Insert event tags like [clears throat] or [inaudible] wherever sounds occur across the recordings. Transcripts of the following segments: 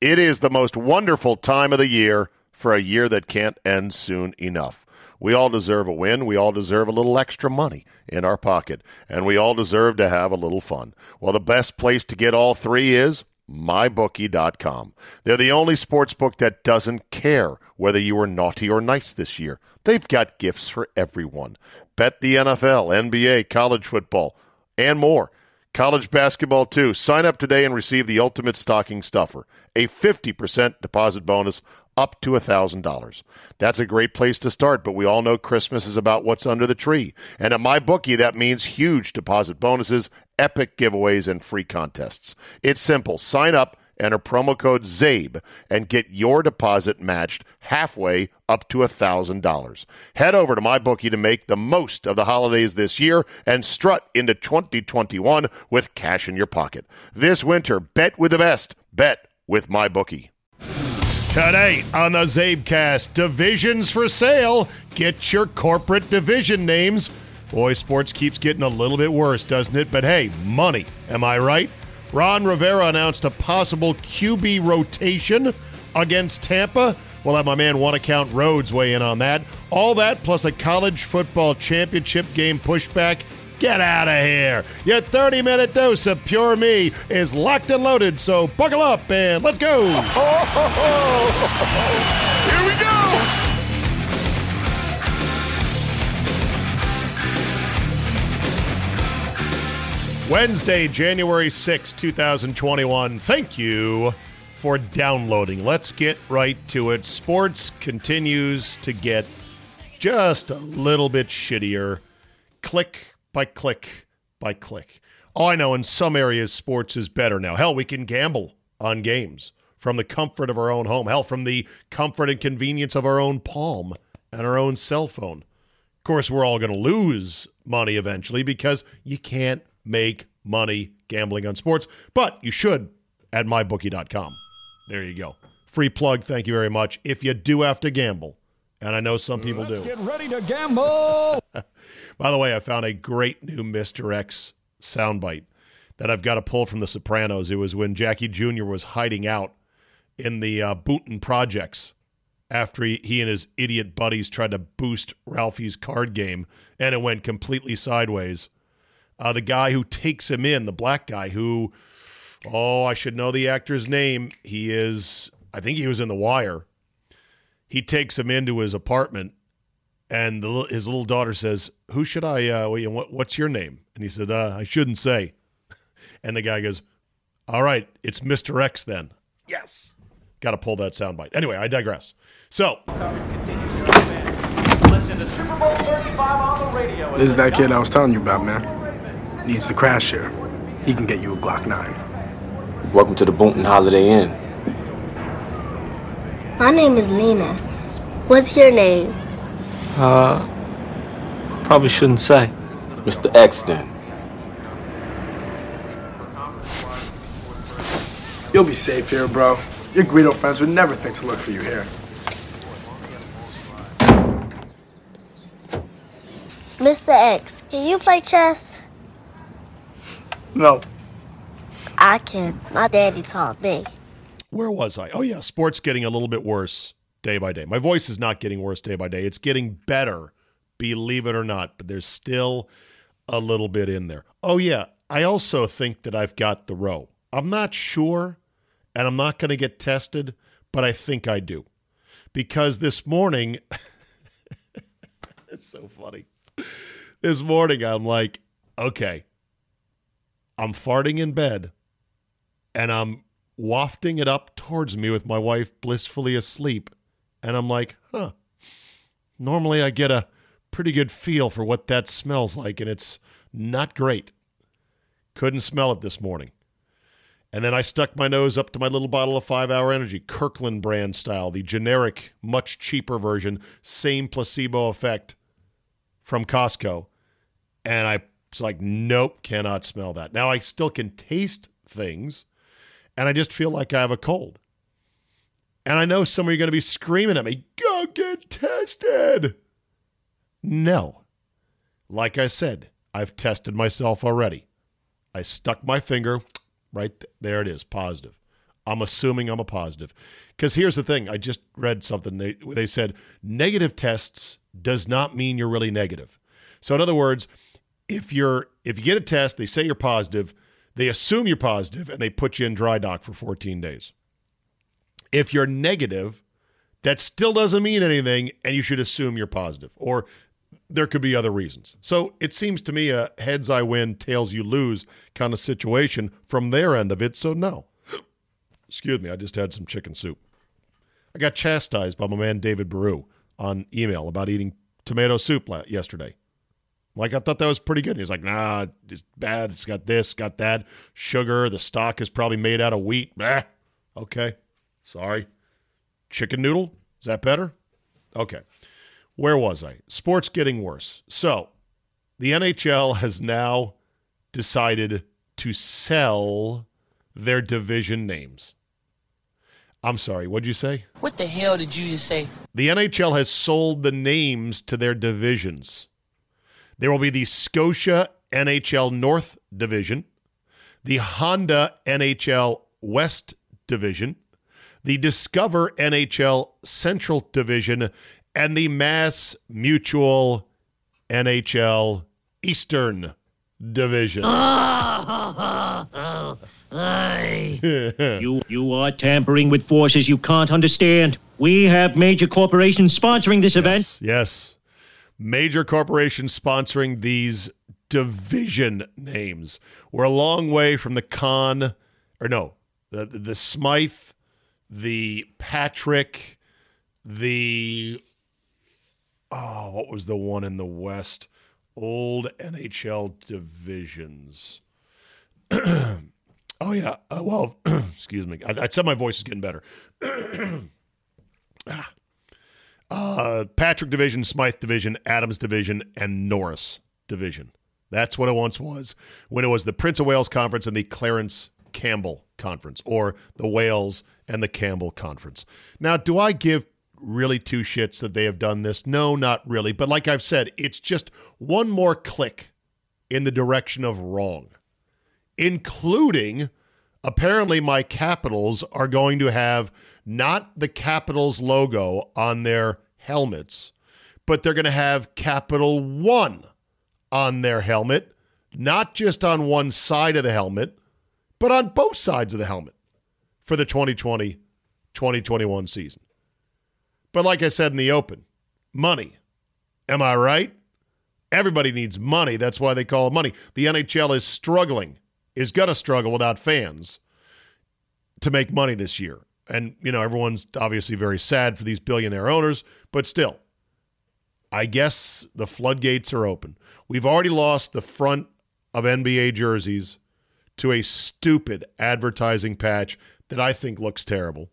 It is the most wonderful time of the year for a year that can't end soon enough. We all deserve a win. We all deserve a little extra money in our pocket. And we all deserve to have a little fun. Well, the best place to get all three is mybookie.com. They're the only sports book that doesn't care whether you were naughty or nice this year. They've got gifts for everyone. Bet the NFL, NBA, college football, and more. College basketball, too. Sign up today and receive the ultimate stocking stuffer a 50% deposit bonus up to $1,000. That's a great place to start, but we all know Christmas is about what's under the tree. And at MyBookie, that means huge deposit bonuses, epic giveaways, and free contests. It's simple. Sign up, enter promo code ZABE, and get your deposit matched halfway up to $1,000. Head over to MyBookie to make the most of the holidays this year and strut into 2021 with cash in your pocket. This winter, bet with the best. Bet with MyBookie. Today on the Zabecast, divisions for sale. Get your corporate division names. Boy, sports keeps getting a little bit worse, doesn't it? But hey, money. Am I right? Ron Rivera announced a possible QB rotation against Tampa. We'll have my man one account Rhodes weigh in on that. All that plus a college football championship game pushback Get out of here. Your 30 minute dose of pure me is locked and loaded, so buckle up and let's go. [laughs] Here we go. Wednesday, January 6, 2021. Thank you for downloading. Let's get right to it. Sports continues to get just a little bit shittier. Click by click by click. Oh, I know in some areas sports is better now. Hell, we can gamble on games from the comfort of our own home. Hell, from the comfort and convenience of our own palm and our own cell phone. Of course, we're all going to lose money eventually because you can't make money gambling on sports, but you should at mybookie.com. There you go. Free plug. Thank you very much. If you do have to gamble, and I know some people Let's do. Get ready to gamble. [laughs] By the way, I found a great new Mr. X soundbite that I've got to pull from The Sopranos. It was when Jackie Jr. was hiding out in the uh, Boonton projects after he, he and his idiot buddies tried to boost Ralphie's card game, and it went completely sideways. Uh, the guy who takes him in, the black guy who, oh, I should know the actor's name. He is, I think he was in The Wire. He takes him into his apartment and the, his little daughter says, "Who should I? Uh, what, what's your name?" And he said, uh, "I shouldn't say." [laughs] And the guy goes, "All right, it's Mister X then." Yes, got to pull that soundbite. Anyway, I digress. So This is that kid I was telling you about, man. Needs the crash here. He can get you a Glock 9. Welcome to the Boonton Holiday Inn. My name is Lena. What's your name? Uh, probably shouldn't say. Mr. X then. You'll be safe here, bro. Your Guido friends would never think to look for you here. Mr. X, can you play chess? No. I can. My daddy taught me. where was I? Oh yeah, sports getting a little bit worse day by day. My voice is not getting worse day by day. It's getting better, believe it or not, but there's still a little bit in there. Oh yeah, I also think that I've got the row. I'm not sure, and I'm not going to get tested, but I think I do. Because this morning, [laughs] it's so funny. This morning, I'm like, okay, I'm farting in bed and I'm wafting it up towards me with my wife blissfully asleep. And I'm like, huh. Normally I get a pretty good feel for what that smells like, and it's not great. Couldn't smell it this morning. And then I stuck my nose up to my little bottle of five hour energy, Kirkland brand style, the generic, much cheaper version, same placebo effect from Costco. And I was like, nope, cannot smell that. Now I still can taste things, and I just feel like I have a cold. And I know some of you are going to be screaming at me, go get tested. No. Like I said, I've tested myself already. I stuck my finger right th- there it is, positive. I'm assuming I'm a positive. Because here's the thing I just read something. They, they said negative tests does not mean you're really negative. So, in other words, if you're if you get a test, they say you're positive, they assume you're positive, and they put you in dry dock for 14 days. If you're negative, that still doesn't mean anything, and you should assume you're positive. Or there could be other reasons. So it seems to me a heads I win, tails you lose kind of situation from their end of it. So no. [gasps] Excuse me, I just had some chicken soup. I got chastised by my man David Baru on email about eating tomato soup yesterday. Like I thought that was pretty good. he's like, nah, it's bad. It's got this, got that. Sugar. The stock is probably made out of wheat. Bah. Okay. Sorry. Chicken noodle? Is that better? Okay. Where was I? Sports getting worse. So the NHL has now decided to sell their division names. I'm sorry, what'd you say? What the hell did you just say? The NHL has sold the names to their divisions. There will be the Scotia NHL North Division, the Honda NHL West Division, the Discover NHL Central Division, and the Mass Mutual NHL Eastern Division. [laughs] [laughs] you you are tampering with forces you can't understand. We have major corporations sponsoring this event. Yes, yes. Major corporations sponsoring these division names. We're a long way from the con or no, the the, the Smythe, the Patrick, the oh, what was the one in the West? Old NHL divisions. [clears throat] oh yeah. Uh, well, [clears throat] excuse me. I, I, said my voice is getting better. [clears throat] ah. Uh, Patrick division, Smythe division, Adams division, and Norris division. That's what it once was when it was the Prince of Wales Conference and the Clarence Campbell Conference, or the Wales and the Campbell Conference. Now, do I give really two shits that they have done this? No, not really. But like I've said, it's just one more click in the direction of wrong, including apparently my Capitals are going to have not the Capitals logo on their helmets, but they're going to have Capital One on their helmet, not just on one side of the helmet, but on both sides of the helmet for the 2020 2021 season. But like I said in the open, money. Am I right? Everybody needs money. That's why they call it money. The NHL is struggling, is going to struggle without fans to make money this year. And, you know, everyone's obviously very sad for these billionaire owners, but still, I guess the floodgates are open. We've already lost the front of NBA jerseys to a stupid advertising patch that I think looks terrible.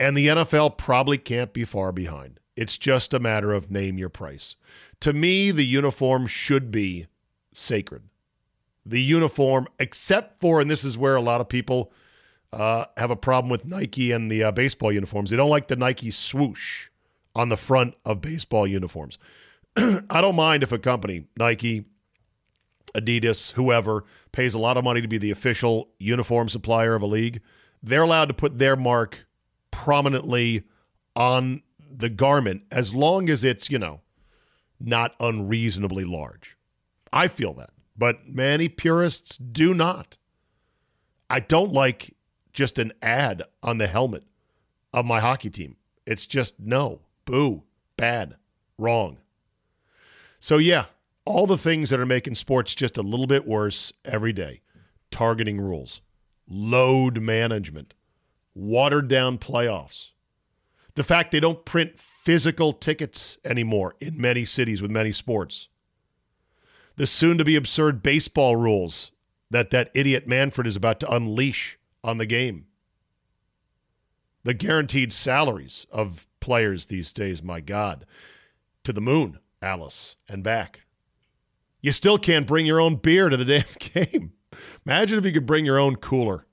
And the NFL probably can't be far behind. It's just a matter of name your price. To me, the uniform should be sacred. The uniform, except for, and this is where a lot of people uh, have a problem with Nike and the uh, baseball uniforms. They don't like the Nike swoosh on the front of baseball uniforms. [clears throat] I don't mind if a company, Nike, Adidas, whoever, pays a lot of money to be the official uniform supplier of a league. They're allowed to put their mark prominently on the garment as long as it's, you know, not unreasonably large. I feel that. But many purists do not. I don't like just an ad on the helmet of my hockey team. It's just no, boo, bad, wrong. So, yeah, all the things that are making sports just a little bit worse every day targeting rules, load management, watered down playoffs. The fact they don't print physical tickets anymore in many cities with many sports. The soon to be absurd baseball rules that that idiot Manfred is about to unleash on the game. The guaranteed salaries of players these days, my God. To the moon, Alice, and back. You still can't bring your own beer to the [laughs] damn game. Imagine if you could bring your own cooler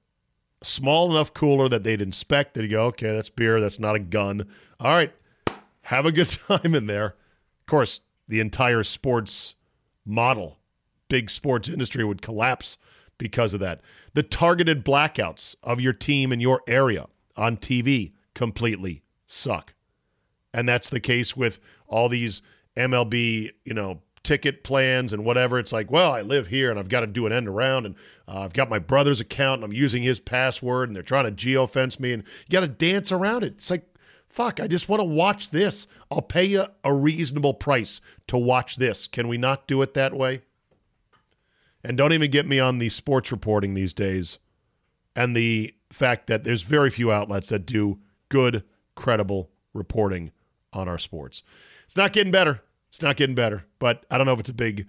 small enough cooler that they'd inspect. You go, okay, that's beer. That's not a gun. All right, have a good [laughs] time in there. Of course, the entire sports model, big sports industry would collapse because of that. The targeted blackouts of your team in your area on TV completely suck. And that's the case with all these MLB, you know, ticket plans and whatever. It's like, well, I live here and I've got to do an end around and uh, I've got my brother's account and I'm using his password and they're trying to geofence me and you got to dance around it. It's like, fuck, I just want to watch this. I'll pay you a reasonable price to watch this. Can we not do it that way? And don't even get me on the sports reporting these days and the fact that there's very few outlets that do good, credible reporting on our sports. It's not getting better. It's not getting better, but I don't know if it's a big,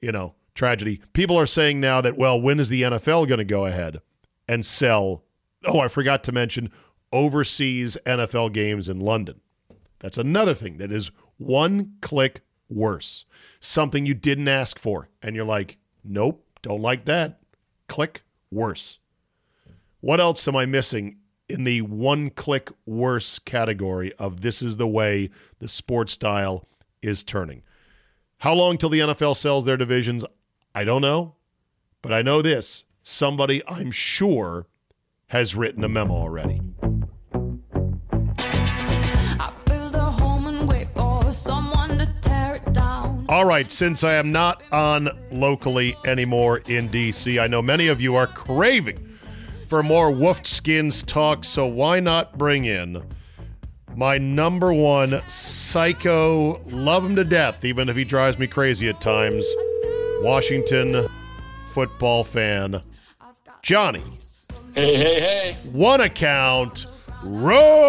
you know, tragedy. People are saying now that, well, when is the NFL going to go ahead and sell? Oh, I forgot to mention overseas NFL games in London. That's another thing that is one click worse. Something you didn't ask for. And you're like, nope, don't like that. Click worse. What else am I missing in the one click worse category of this is the way the sports style is turning? How long till the NFL sells their divisions? I don't know. But I know this somebody I'm sure has written a memo already. All right, since I am not on locally anymore in DC, I know many of you are craving for more Woofed Skins talk, so why not bring in my number one psycho, love him to death, even if he drives me crazy at times, Washington football fan, Johnny. Hey, hey, hey. One account, Rhodes.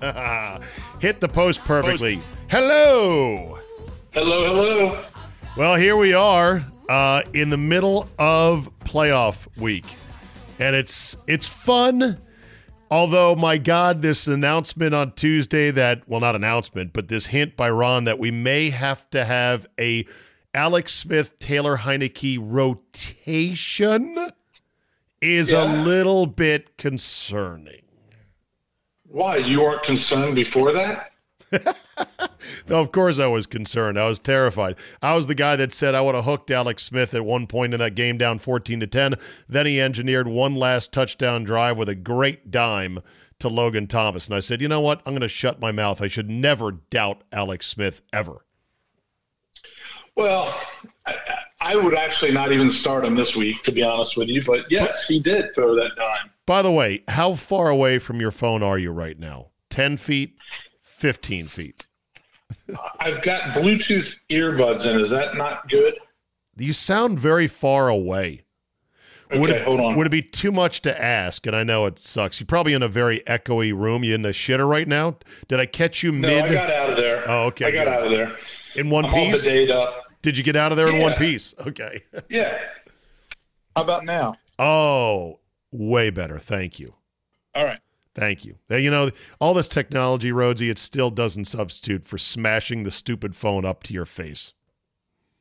[laughs] Hit the post perfectly. Hello. Hello, hello. Well, here we are uh, in the middle of playoff week, and it's it's fun. Although, my God, this announcement on Tuesday that well, not announcement, but this hint by Ron that we may have to have a Alex Smith Taylor Heinicke rotation is a little bit concerning. Why? You weren't concerned before that? [laughs] No, of course I was concerned. I was terrified. I was the guy that said I would have hooked Alex Smith at one point in that game down 14 to 10. Then he engineered one last touchdown drive with a great dime to Logan Thomas. And I said, you know what? I'm going to shut my mouth. I should never doubt Alex Smith ever. Well, I, I would actually not even start him this week, to be honest with you. But yes, he did throw that dime. By the way, how far away from your phone are you right now? 10 feet? 15 feet? I've got Bluetooth earbuds in. Is that not good? You sound very far away. would Okay, it, hold on. Would it be too much to ask? And I know it sucks. You're probably in a very echoey room. You in the shitter right now? Did I catch you No, mid? I got out of there. Oh, okay, I got good. out of there. in one I'm all piece? date up. Did you get out of there in one piece? [laughs] Okay. Yeah. How about now? Oh, way better. Thank you. All right. Thank you. You know, all this technology, Rhodesy, it still doesn't substitute for smashing the stupid phone up to your face.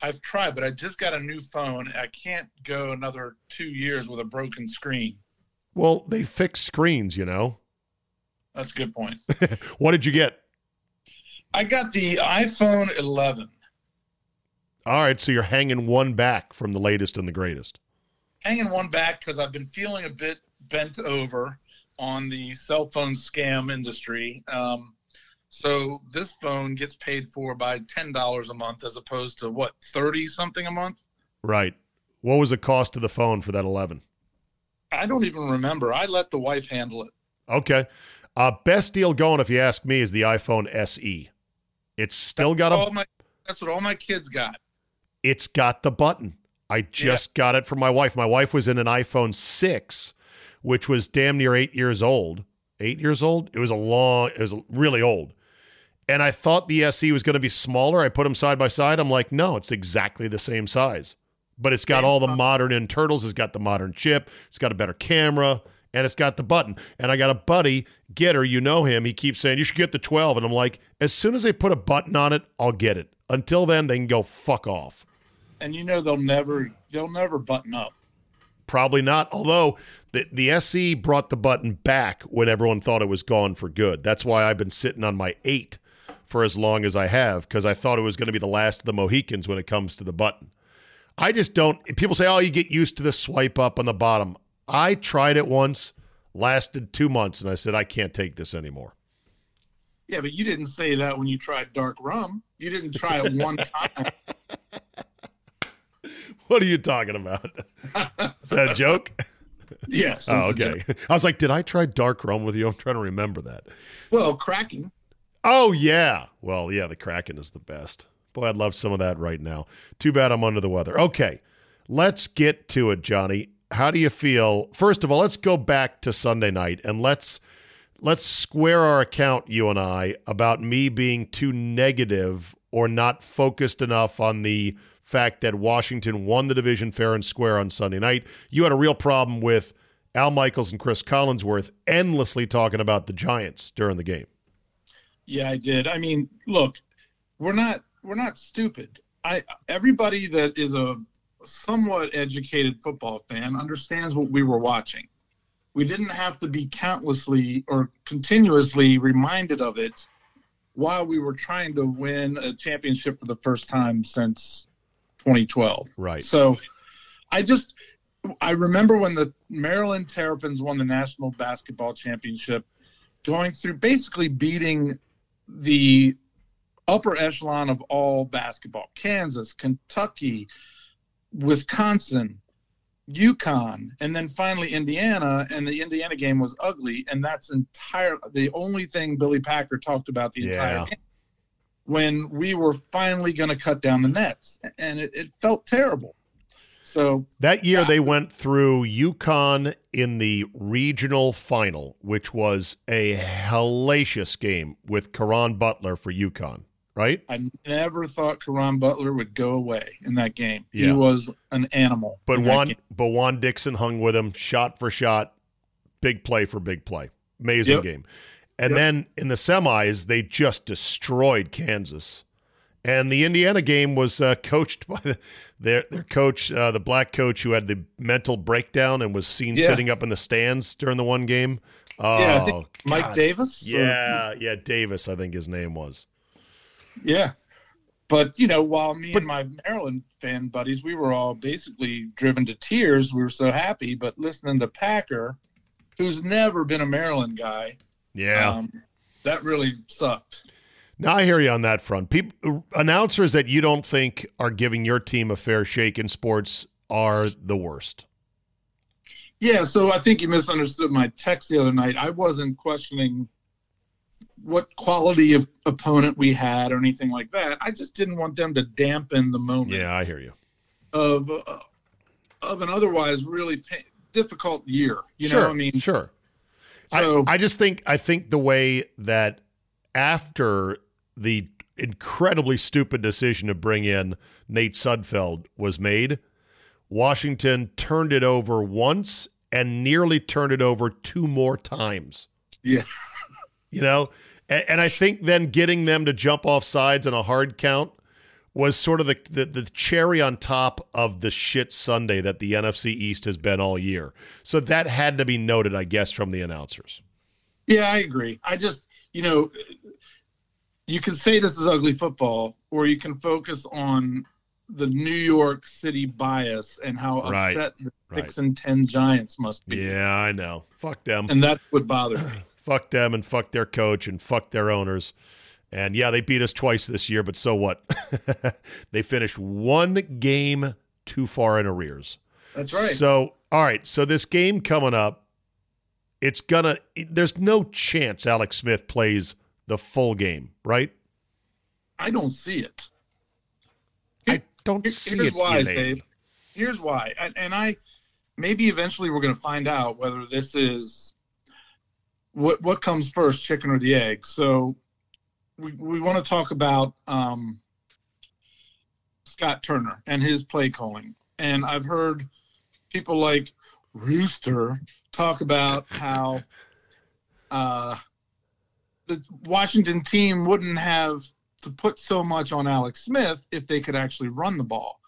I've tried, but I just got a new phone. I can't go another two years with a broken screen. Well, they fix screens, you know. That's a good point. [laughs] What did you get? I got the iPhone 11. All right, so you're hanging one back from the latest and the greatest. Hanging one back because I've been feeling a bit bent over on the cell phone scam industry. Um, so this phone gets paid for by $10 a month as opposed to what, 30 something a month? Right. What was the cost of the phone for that 11? I don't even remember. I let the wife handle it. Okay. Uh, best deal going, if you ask me, is the iPhone SE. It's still got All a. my, that's what all my kids got. It's got the button. I just got it from my wife. My wife was in an iPhone six, which was damn near eight years old. Eight years old. It was a long. It was really old. And I thought the SE was going to be smaller. I put them side by side. I'm like, no, it's exactly the same size. But it's got all the modern internals. It's got the modern chip. It's got a better camera, and it's got the button. And I got a buddy, Getter. You know him. He keeps saying you should get the 12, and I'm like, as soon as they put a button on it, I'll get it. Until then, they can go fuck off. And you know they'll never they'll never button up. Probably not. Although the the SE brought the button back when everyone thought it was gone for good. That's why I've been sitting on my eight for as long as I have because I thought it was going to be the last of the Mohicans when it comes to the button. I just don't. People say, "Oh, you get used to the swipe up on the bottom." I tried it once, lasted two months, and I said, "I can't take this anymore." Yeah, but you didn't say that when you tried dark rum. You didn't try it one [laughs] time. What are you talking about? Is that a joke? yes. Oh, okay. I was like, did I try dark rum with you? I'm trying to remember that. Well, cracking. Oh yeah. Well, yeah, the Kraken is the best. Boy, I'd love some of that right now. Too bad I'm under the weather. Okay. Let's get to it, Johnny. How do you feel? First of all, let's go back to Sunday night and let's let's square our account, you and I, about me being too negative or not focused enough on the fact that Washington won the division fair and square on Sunday night. You had a real problem with Al Michaels and Cris Collinsworth endlessly talking about the Giants during the game. Yeah, I did. I mean, look, we're not we're not stupid. I everybody that is a somewhat educated football fan understands what we were watching. We didn't have to be countlessly or continuously reminded of it while we were trying to win a championship for the first time since 2012. Right. So I just I remember when the Maryland Terrapins won the national basketball championship, going through basically beating the upper echelon of all basketball Kansas, Kentucky, Wisconsin, UConn, and then finally Indiana. And the Indiana game was ugly. And that's entire the only thing Billy Packer talked about the Yeah. entire game when we were finally going to cut down the nets. And it, it felt terrible. So That year, they went through UConn in the regional final, which was a hellacious game with Caron Butler for UConn, right? I never thought Caron Butler would go away in that game. Yeah. He was an animal. But Juan, but Juan Dixon hung with him, shot for shot, big play for big play, amazing Yep. game. And Yep. then in the semis, they just destroyed Kansas. And the Indiana game was uh, coached [laughs] by the, their their coach, uh, the black coach who had the mental breakdown and was seen Yeah. sitting up in the stands during the one game. Oh, yeah, Mike God. Davis. or- Yeah, yeah, Davis, I think his name was. yeah. But you know, while me and my Maryland fan buddies, we were all basically driven to tears. We were so happy. But listening to Packer, who's never been a Maryland guy, Yeah. um, that really sucked. Now I hear you on that front. People, announcers that you don't think are giving your team a fair shake in sports are the worst. Yeah, so I think you misunderstood my text the other night. I wasn't questioning what quality of opponent we had or anything like that. I just didn't want them to dampen the moment Yeah, I hear you. of uh, of an otherwise really pa difficult year. You sure, know, I mean, sure. So I, I just think I think the way that after the incredibly stupid decision to bring in Nate Sudfeld was made, Washington turned it over once and nearly turned it over two more times. yeah, you know and, and i think then getting them to jump off sides on a hard count was sort of the, the the cherry on top of the shit sunday that the nfc east has been all year so that had to be noted i guess from the announcers yeah, I agree. I just, you know, you can say this is ugly football, or you can focus on the New York City bias and how Right, upset the right. six and ten Giants must be. yeah i know fuck them and that's what bothered me. [clears throat] fuck them and fuck their coach and fuck their owners and yeah they beat us twice this year but so what [laughs] they finished one game too far in arrears That's right. So, all right. So this game coming up, it's gonna. There's no chance Alex Smith plays the full game, right? I don't see it. I don't Here- see here's it. why, Dave. Here's why, and, and I maybe eventually we're going to find out whether this is what what comes first, chicken or the egg. So we we want to talk about um, Scott Turner and his play calling, and I've heard people like Rooster talk about how uh, the Washington team wouldn't have to put so much on Alex Smith if they could actually run the ball.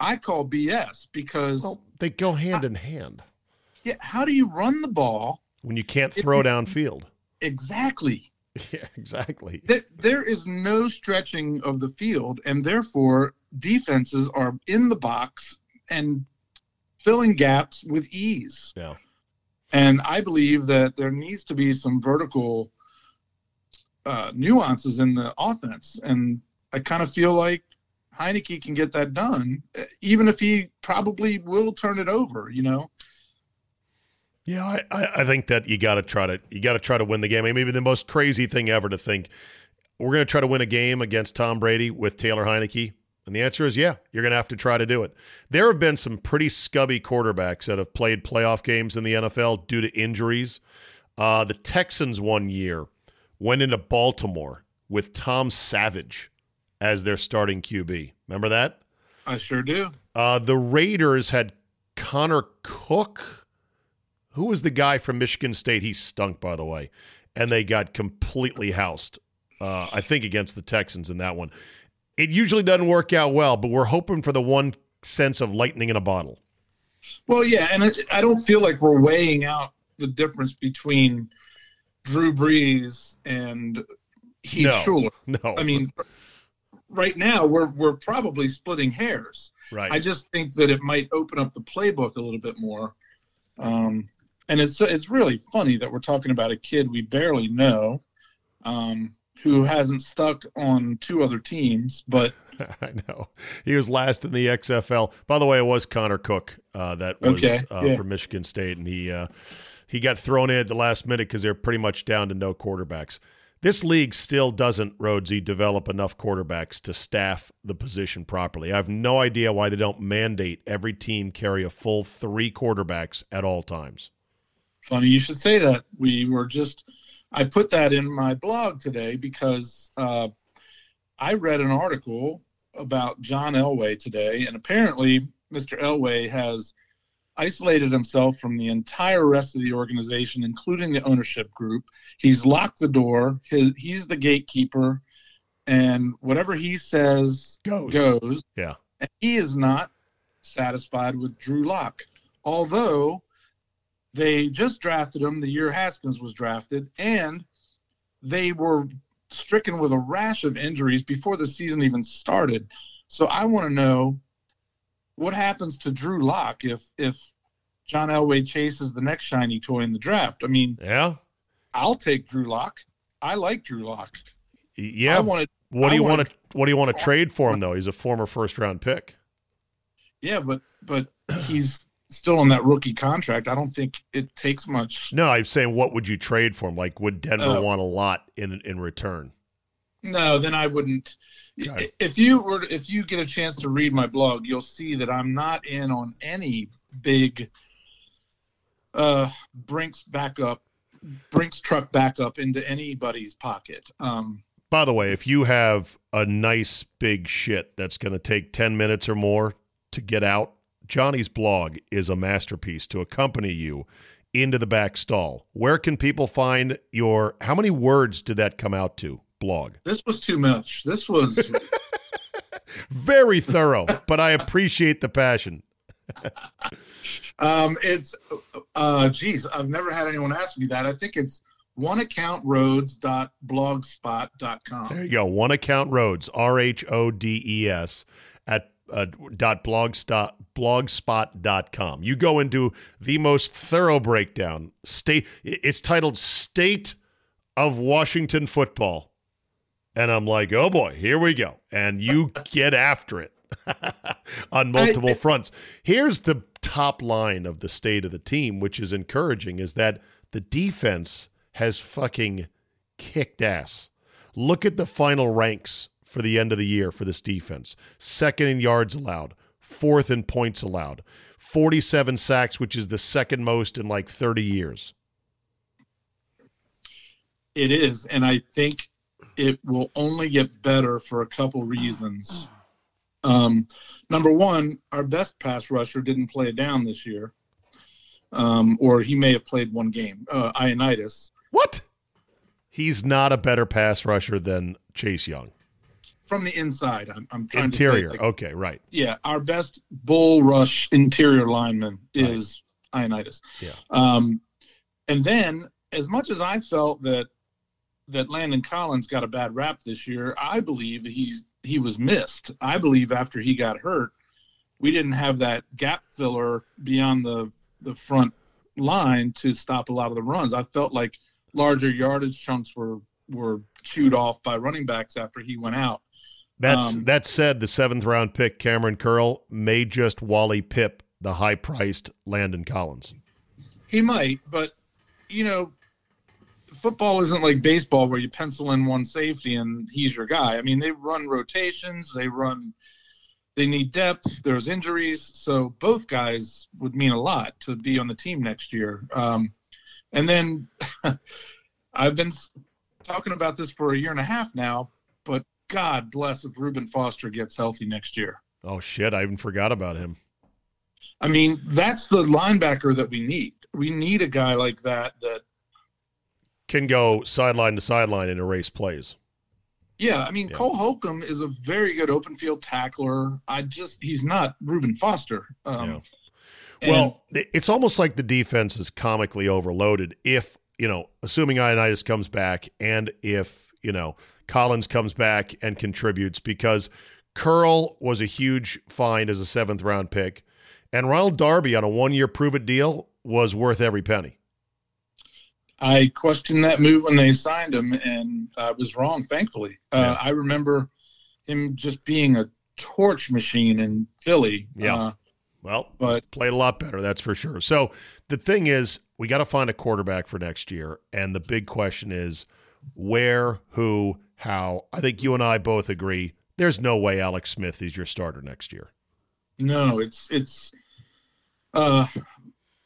I call BS because Well, they go hand in hand yeah, how do you run the ball when you can't throw downfield. exactly? [laughs] Yeah, exactly. There, there is no stretching of the field, and therefore defenses are in the box and filling gaps with ease. Yeah. And I believe that there needs to be some vertical uh, nuances in the offense. And I kind of feel like Heinicke can get that done, even if he probably will turn it over, you know? Yeah, I, I, I think that you got to try to you got to try to win the game. I mean, maybe the most crazy thing ever to think we're going to try to win a game against Tom Brady with Taylor Heinicke, and the answer is yeah, you're going to have to try to do it. There have been some pretty scubby quarterbacks that have played playoff games in the NFL due to injuries. Uh, the Texans one year went into Baltimore with Tom Savage as their starting QB. Remember that? I sure do. Uh, the Raiders had Connor Cook. Who was the guy from Michigan State? He stunk, by the way. And they got completely housed, uh, I think, against the Texans in that one. It usually doesn't work out well, but we're hoping for the one sense of lightning in a bottle. Well, yeah, and I don't feel like we're weighing out the difference between Drew Brees and Heath No, Shuler. no. I mean, right now we're we're probably splitting hairs. Right. I just think that it might open up the playbook a little bit more. Um, and it's it's really funny that we're talking about a kid we barely know, um, who hasn't stuck on two other teams, but [laughs] I know. He was last in the XFL. By the way, it was Connor Cook uh, that was Okay, uh, yeah. for Michigan State, and he uh, he got thrown in at the last minute because they're pretty much down to no quarterbacks. This league still doesn't, Rhodesy, develop enough quarterbacks to staff the position properly. I have no idea why they don't mandate every team carry a full three quarterbacks at all times. Funny you should say that. We were just, I put that in my blog today because uh, I read an article about John Elway today, and apparently Mr. Elway has isolated himself from the entire rest of the organization, including the ownership group. He's locked the door. His, he's the gatekeeper, and whatever he says Goes. goes. Yeah. And he is not satisfied with Drew Lock, although they just drafted him the year Haskins was drafted, and they were stricken with a rash of injuries before the season even started. So I want to know what happens to Drew Lock if if John Elway chases the next shiny toy in the draft. I mean, Yeah. I'll take Drew Lock. I like Drew Lock. Yeah. I wanted, what do you want to What do you want to trade for him though? He's a former first round pick. yeah, but but he's still on that rookie contract. I don't think it takes much. No, I'm saying what would you trade for him? Like, would Denver Oh. want a lot in in return? No, then I wouldn't. Okay. If you were, if you get a chance to read my blog, you'll see that I'm not in on any big uh, Brinks backup, Brinks truck backup into anybody's pocket. Um, By the way, if you have a nice big shit that's going to take 10 minutes or more to get out, Johnny's blog is a masterpiece to accompany you into the back stall. Where can people find your how many words did that come out to? Blog. this was too much. This was [laughs] Very thorough, but I appreciate the passion. [laughs] um, it's uh, geez, I've never had anyone ask me that. I think it's oneaccountrhodes.blogspot.com. There you go. One account Rhodes, R H O D E S, at uh, blogspot.com. You go into the most thorough breakdown. State it's titled State of Washington Football. And I'm like, oh boy, here we go. And you [laughs] get after it [laughs] on multiple I- fronts. Here's the top line of the state of the team, which is encouraging, is that the defense has fucking kicked ass. Look at the final ranks for the end of the year for this defense. Second in yards allowed, fourth in points allowed, 47 sacks, which is the second most in like 30 years. It is, and I think it will only get better for a couple reasons. Um, number one, our best pass rusher didn't play down this year, um, or he may have played one game. Uh, Ioannidis What? He's not a better pass rusher than Chase Young. From the inside. I'm, I'm trying Interior. to say, like, Okay, right. yeah, our best bull rush interior lineman is Ioannidis. Yeah. Um, and then, as much as I felt that that Landon Collins got a bad rap this year, I believe he's he was missed. I believe after he got hurt, we didn't have that gap filler beyond the the front line to stop a lot of the runs. I felt like larger yardage chunks were were chewed off by running backs after he went out. That's Um, that said, the seventh round pick Kamren Curl may just Wally Pipp the high priced Landon Collins. He might, but you know, football isn't like baseball where you pencil in one safety and he's your guy. I mean, they run rotations, they run they need depth, there's injuries, so both guys would mean a lot to be on the team next year. Um, and then [laughs] I've been talking about this for a year and a half now, but God bless if Reuben Foster gets healthy next year. Oh shit, I even forgot about him. I mean, that's the linebacker that we need. We need a guy like that that Can go sideline to sideline and erase plays. Yeah, I mean Yeah. Cole Holcomb is a very good open field tackler. I just he's not Reuben Foster. Um, and- Well, th- it's almost like the defense is comically overloaded. If you know, assuming Ioannidis comes back, and if you know Collins comes back and contributes, because Curl was a huge find as a seventh round pick, and Ronald Darby on a one year prove it deal was worth every penny. I questioned that move when they signed him, and I was wrong. Thankfully, uh, I remember him just being a torch machine in Philly. Yeah. Uh, Well, But- played a lot better, that's for sure. So the thing is, we got to find a quarterback for next year, and the big question is where, who, how. I think you and I both agree. There's no way Alex Smith is your starter next year. no, it's it's. Uh,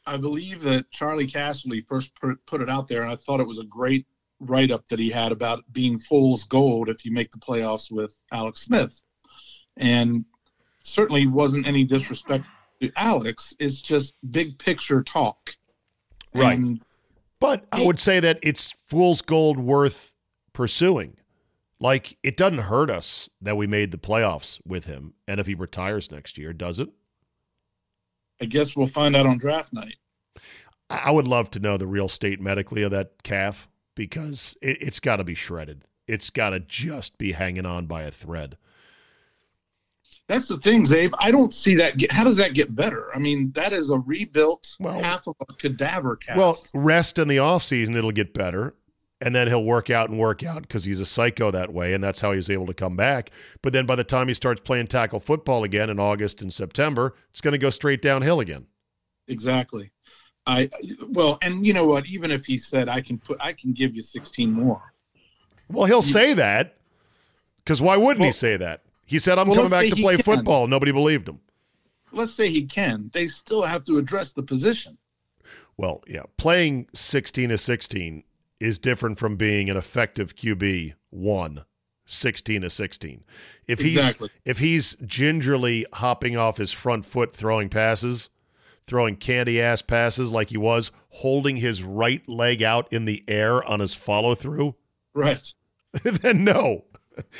I believe that Charley Casserly first put, put it out there, and I thought it was a great write up that he had about being fool's gold if you make the playoffs with Alex Smith. And certainly wasn't any disrespect to Alex. It's just big picture talk. Right. And But I would say that it's fool's gold worth pursuing. Like, it doesn't hurt us that we made the playoffs with him. And if he retires next year, does it? I guess we'll find out on draft night. I would love to know the real state medically of that calf because it, it's got to be shredded. It's got to just be hanging on by a thread. That's the thing, Zabe. I don't see that. Get, how does that get better? I mean, that is a rebuilt Well- half of a cadaver calf. Well, rest in the offseason, it'll get better. And then he'll work out and work out because he's a psycho that way. And that's how he's able to come back. But then by the time he starts playing tackle football again in August and September, it's going to go straight downhill again. Exactly. I well, and you know what? Even if he said I can put, I can give you sixteen more. Well, he'll say that because why wouldn't he say that? He said, I'm Well, coming back to play can. football. Nobody believed him. Let's say he can. They still have to address the position. Well, yeah, playing 16 to 16 is different from being an effective QB 1 16 to 16. If he's Exactly. if he's gingerly hopping off his front foot throwing passes, throwing candy ass passes like he was, holding his right leg out in the air on his follow through, Right. [laughs] then no.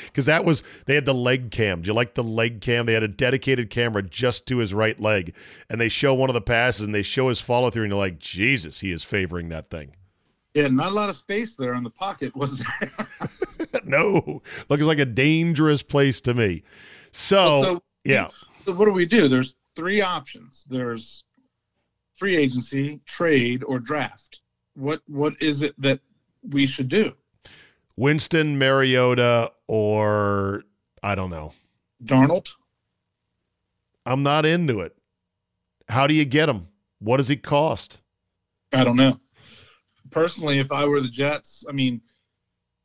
Because that was, they had the leg cam. Do you like the leg cam? They had a dedicated camera just to his right leg. And they show one of the passes and they show his follow through, and you're like, Jesus, he is favoring that thing. Yeah, not a lot of space there in the pocket, was there? [laughs] no, looks like a dangerous place to me. So, So- yeah, so what do we do? There's three options. There's free agency, trade, or draft. What what is it that we should do? Winston, Mariota, or I don't know. Darnold? I'm not into it. How do you get him? What does he cost? I don't know. Personally, if I were the Jets, I mean,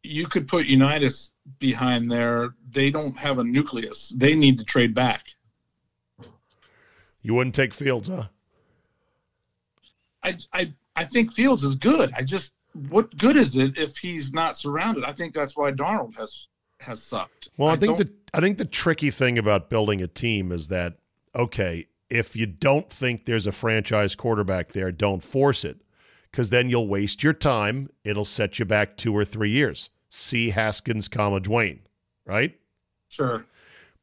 you could put Unitas behind there. They don't have a nucleus. They need to trade back. You wouldn't take Fields, huh? I I I think Fields is good. I just what good is it if he's not surrounded? I think that's why Darnold has has sucked. Well, I, think don't- the I think the tricky thing about building a team is that okay, if you don't think there's a franchise quarterback there, don't force it because then you'll waste your time. It'll set you back two or three years. See Haskins, comma Dwayne, right? sure.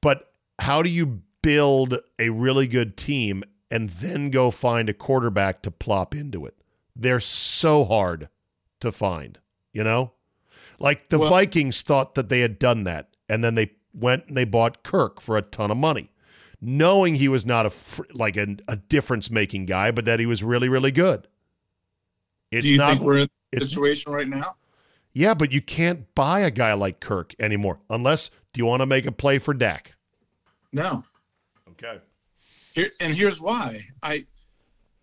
But how do you build a really good team and then go find a quarterback to plop into it? They're so hard to find, you know? Like the Well- Vikings thought that they had done that and then they went and they bought Kirk for a ton of money, knowing he was not a like a, a difference making guy, but that he was really really good. It's Do you not. think we're in a it's- situation right now? yeah, but you can't buy a guy like Kirk anymore unless. Do you want to make a play for Dak? No. Okay. Here, and here's why. I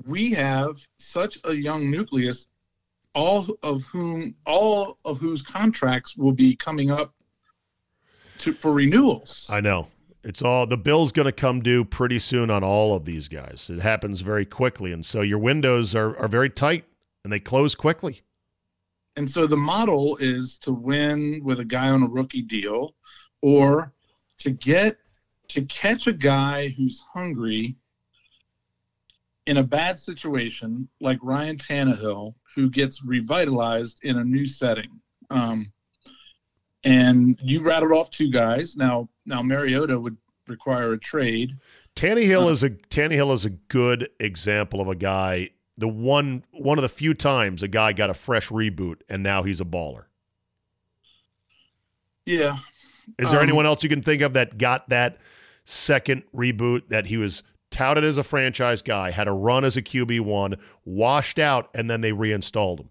we have such a young nucleus, all of whom all of whose contracts will be coming up to for renewals. I know. It's all the bill's going to come due pretty soon on all of these guys. It happens very quickly, and so your windows are are very tight and they close quickly. And so the model is to win with a guy on a rookie deal or to get to catch a guy who's hungry in a bad situation like Ryan Tannehill, who gets revitalized in a new setting. Um, and you rattled off two guys. Now, now Mariota would require a trade. Tannehill is a Tannehill is a good example of a guy. The one one of the few times a guy got a fresh reboot and now he's a baller. Yeah. Is there Um, anyone else you can think of that got that second reboot that he was touted as a franchise guy, had a run as a QB one, washed out, and then they reinstalled him?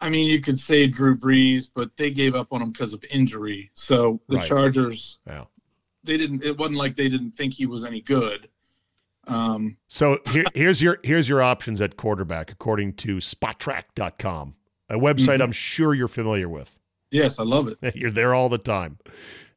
I mean, you could say Drew Brees, but they gave up on him because of injury. So the Right. Chargers, Yeah. they didn't. It wasn't like they didn't think he was any good. Um, So here, here's your here's your options at quarterback according to Spotrac.com, a website I'm sure you're familiar with. yes, I love it. [laughs] You're there all the time.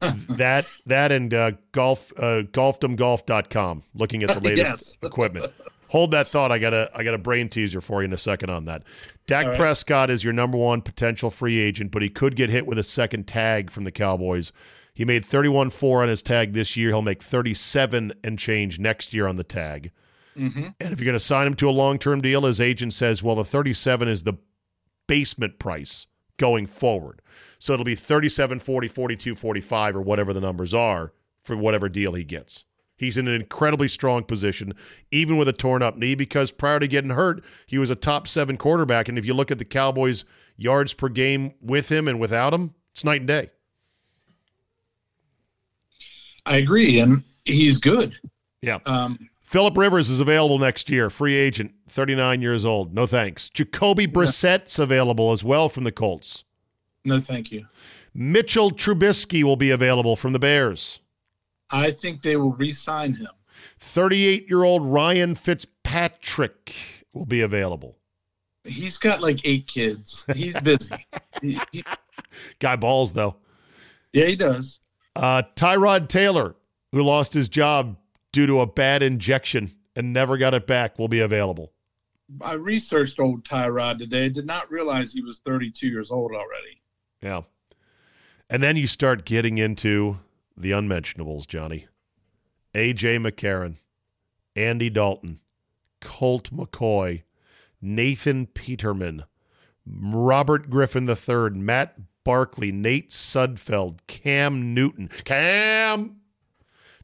[laughs] that that and uh, golf uh, golfdomgolf.com looking at the [laughs] latest Yes. equipment. Hold that thought. I got a I got a brain teaser for you in a second on that. Dak right. Prescott is your number one potential free agent, but he could get hit with a second tag from the Cowboys. He made 31-4 on his tag this year. He'll make 37 and change next year on the tag. hmm And if you're going to sign him to a long term deal, his agent says, well, the 37 is the basement price going forward. So it'll be 37, 40, 42, 45, or whatever the numbers are for whatever deal he gets. He's in an incredibly strong position, even with a torn up knee, because prior to getting hurt, he was a top seven quarterback. And if you look at the Cowboys' yards per game with him and without him, it's night and day. I agree, and he's good. Yeah. Um, Philip Rivers is available next year, free agent, 39 years old. No thanks. Jacoby Brissett's available as well from the Colts. no, thank you. Mitchell Trubisky will be available from the Bears. I think they will re-sign him. 38 year old Ryan Fitzpatrick will be available. He's got like eight kids. He's busy. [laughs] He- he- Guy balls, though. yeah, he does. Uh, Tyrod Taylor, who lost his job due to a bad injection and never got it back, will be available. I researched old Tyrod today. Did not realize he was 32 years old already. Yeah. And then you start getting into the unmentionables, Johnny. A.J. McCarron, Andy Dalton, Colt McCoy, Nathan Peterman, Robert Griffin III, Matt Barkley, Nate Sudfeld, Cam Newton, Cam,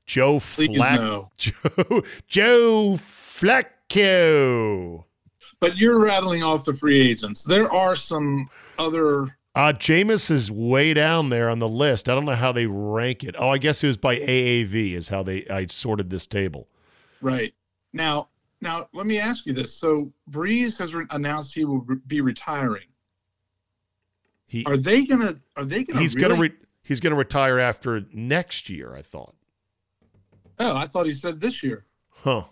Joe Please Flack, no. [laughs] Joe, Joe Flacco. But you're rattling off the free agents. There are some other. Uh, Jameis is way down there on the list. I don't know how they rank it. Oh, I guess it was by AAV is how they I sorted this table. Right now, now let me ask you this. So Brees has re- announced he will re- be retiring. He Are they gonna? Are they gonna? he's really? gonna re- he's gonna retire after next year. I thought. oh, I thought he said this year. Huh.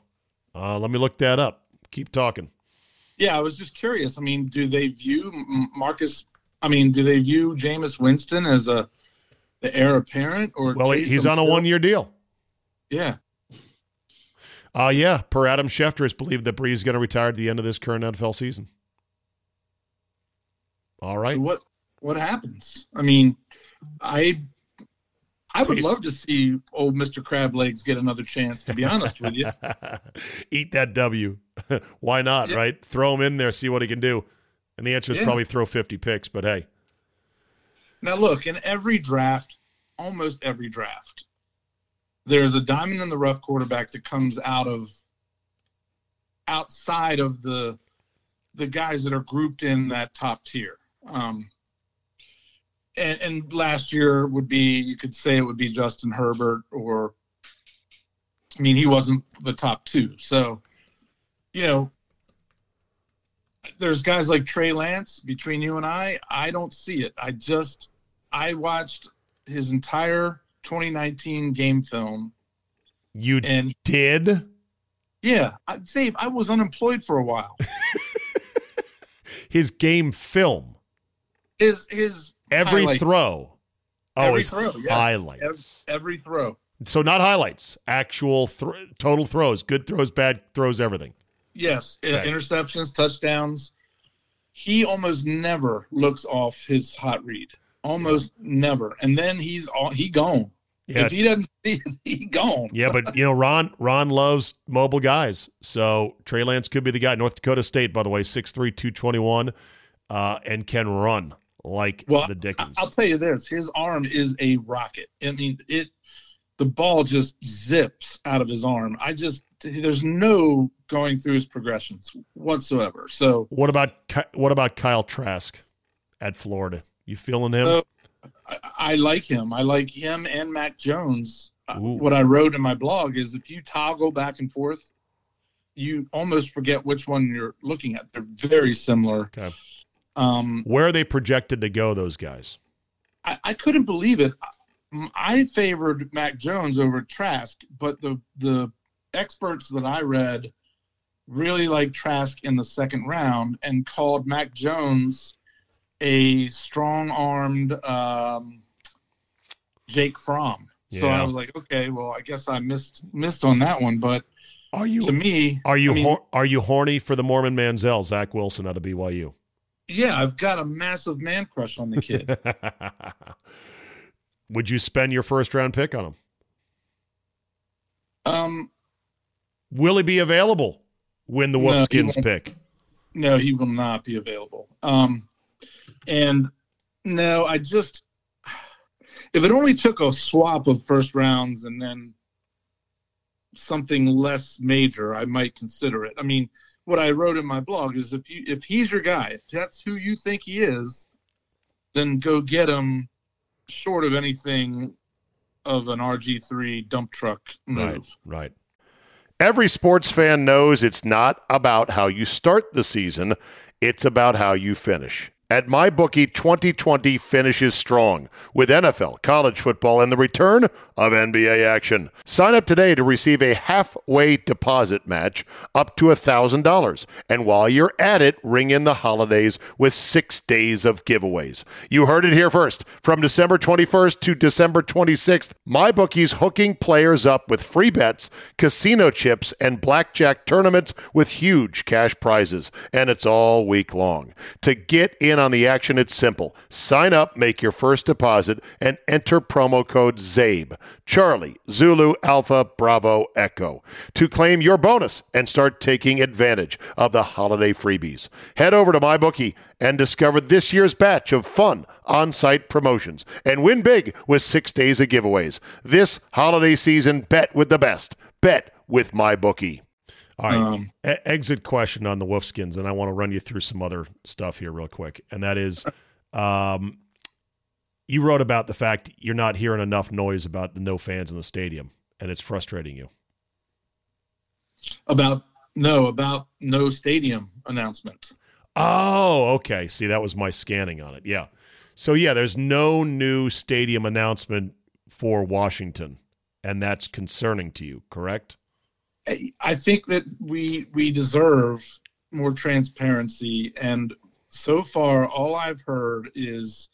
Uh, let me look that up. Keep talking. Yeah, I was just curious. I mean, do they view Marcus? I mean, do they view Jameis Winston as a the heir apparent or? Well, he's on a one year deal. Yeah. Uh, yeah. Per Adam Schefter, it's believed that Brees is going to retire at the end of this current NFL season. All right. So what what happens? I mean, I I would love to see old Mister Crab Legs get another chance. To be honest with you, [laughs] Eat that W. [laughs] Why not, Yeah. right? Throw him in there, see what he can do. And the answer is Yeah. probably throw 50 picks, but hey. now look in every draft, almost every draft, there's a diamond in the rough quarterback that comes out of outside of the the guys that are grouped in that top tier. Um, and, and last year would be you could say it would be Justin Herbert or I mean he wasn't the top two. So, you know, there's guys like Trey Lance between you and I, I don't see it. I just I watched his entire 2019 game film. You and did? Yeah, I, Dave, I was unemployed for a while. [laughs] his game film. His his every throw. Always every throw, yes. highlights. Every, every throw. So not highlights, actual total throws, good throws, bad throws, everything. Yes, Okay. interceptions, touchdowns. He almost never looks off his hot read. Almost never. And then he's all he gone. Yeah. If he doesn't [laughs] see it, he gone. Yeah, but you know, Ron Ron loves mobile guys. So Trey Lance could be the guy. North Dakota State, by the way, 6'3", 221, uh, and can run like Well, the Dickens. I'll tell you this: his arm is a rocket. I mean, it. The ball just zips out of his arm. I just there's no going through his progressions whatsoever. So what about what about Kyle Trask at Florida? You feeling him? So I, I like him. I like him and Mac Jones. Uh, Ooh. What I wrote in my blog is if you toggle back and forth, you almost forget which one you're looking at. They're very similar. Okay. Um, Where are they projected to go? Those guys. I, I couldn't believe it. I favored Mac Jones over Trask, but the the experts that I read really liked Trask in the second round and called Mac Jones a strong-armed um, Jake Fromm. So Yeah. I was like, okay, well, I guess I missed missed on that one. But Are you to me, are you I mean, hor- are you horny for the Mormon Manziel, Zach Wilson out of BYU? Yeah, I've got a massive man crush on the kid. [laughs] Would you spend your first round pick on him? um, Will he be available when the No, he Wolfskins won't. pick? No, he will not be available. Um, and no, I just if it only took a swap of first rounds and then something less major, I might consider it. I mean, what I wrote in my blog is if you if he's your guy, if that's who you think he is, then go get him short of anything of an RG3 dump truck move. Right, right. Every sports fan knows it's not about how you start the season, it's about how you finish. At MyBookie, 2020 finishes strong with NFL, college football, and the return of NBA action. Sign up today to receive a halfway deposit match up to $1,000. And while you're at it, ring in the holidays with six days of giveaways. You heard it here first. From December 21st to December 26th, MyBookie's hooking players up with free bets, casino chips, and blackjack tournaments with huge cash prizes. And it's all week long. To get in on the action, it's simple. Sign up, make your first deposit, and enter promo code CZABE. Charlie, Zulu, Alpha, Bravo, Echo to claim your bonus and start taking advantage of the holiday freebies. Head over to MyBookie and discover this year's batch of fun on site promotions and win big with six days of giveaways. This holiday season, bet with the best. Bet with MyBookie. All right. Um, E- exit question on the Wolfskins, and I want to run you through some other stuff here real quick. And that is, [laughs] um, you wrote about the fact you're not hearing enough noise about the no fans in the stadium, and it's frustrating you. about no about no stadium announcement. Oh, okay. See, that was my scanning on it. Yeah. So yeah, there's no new stadium announcement for Washington, and that's concerning to you, correct? I- think that we we deserve more transparency, and so far, all I've heard is,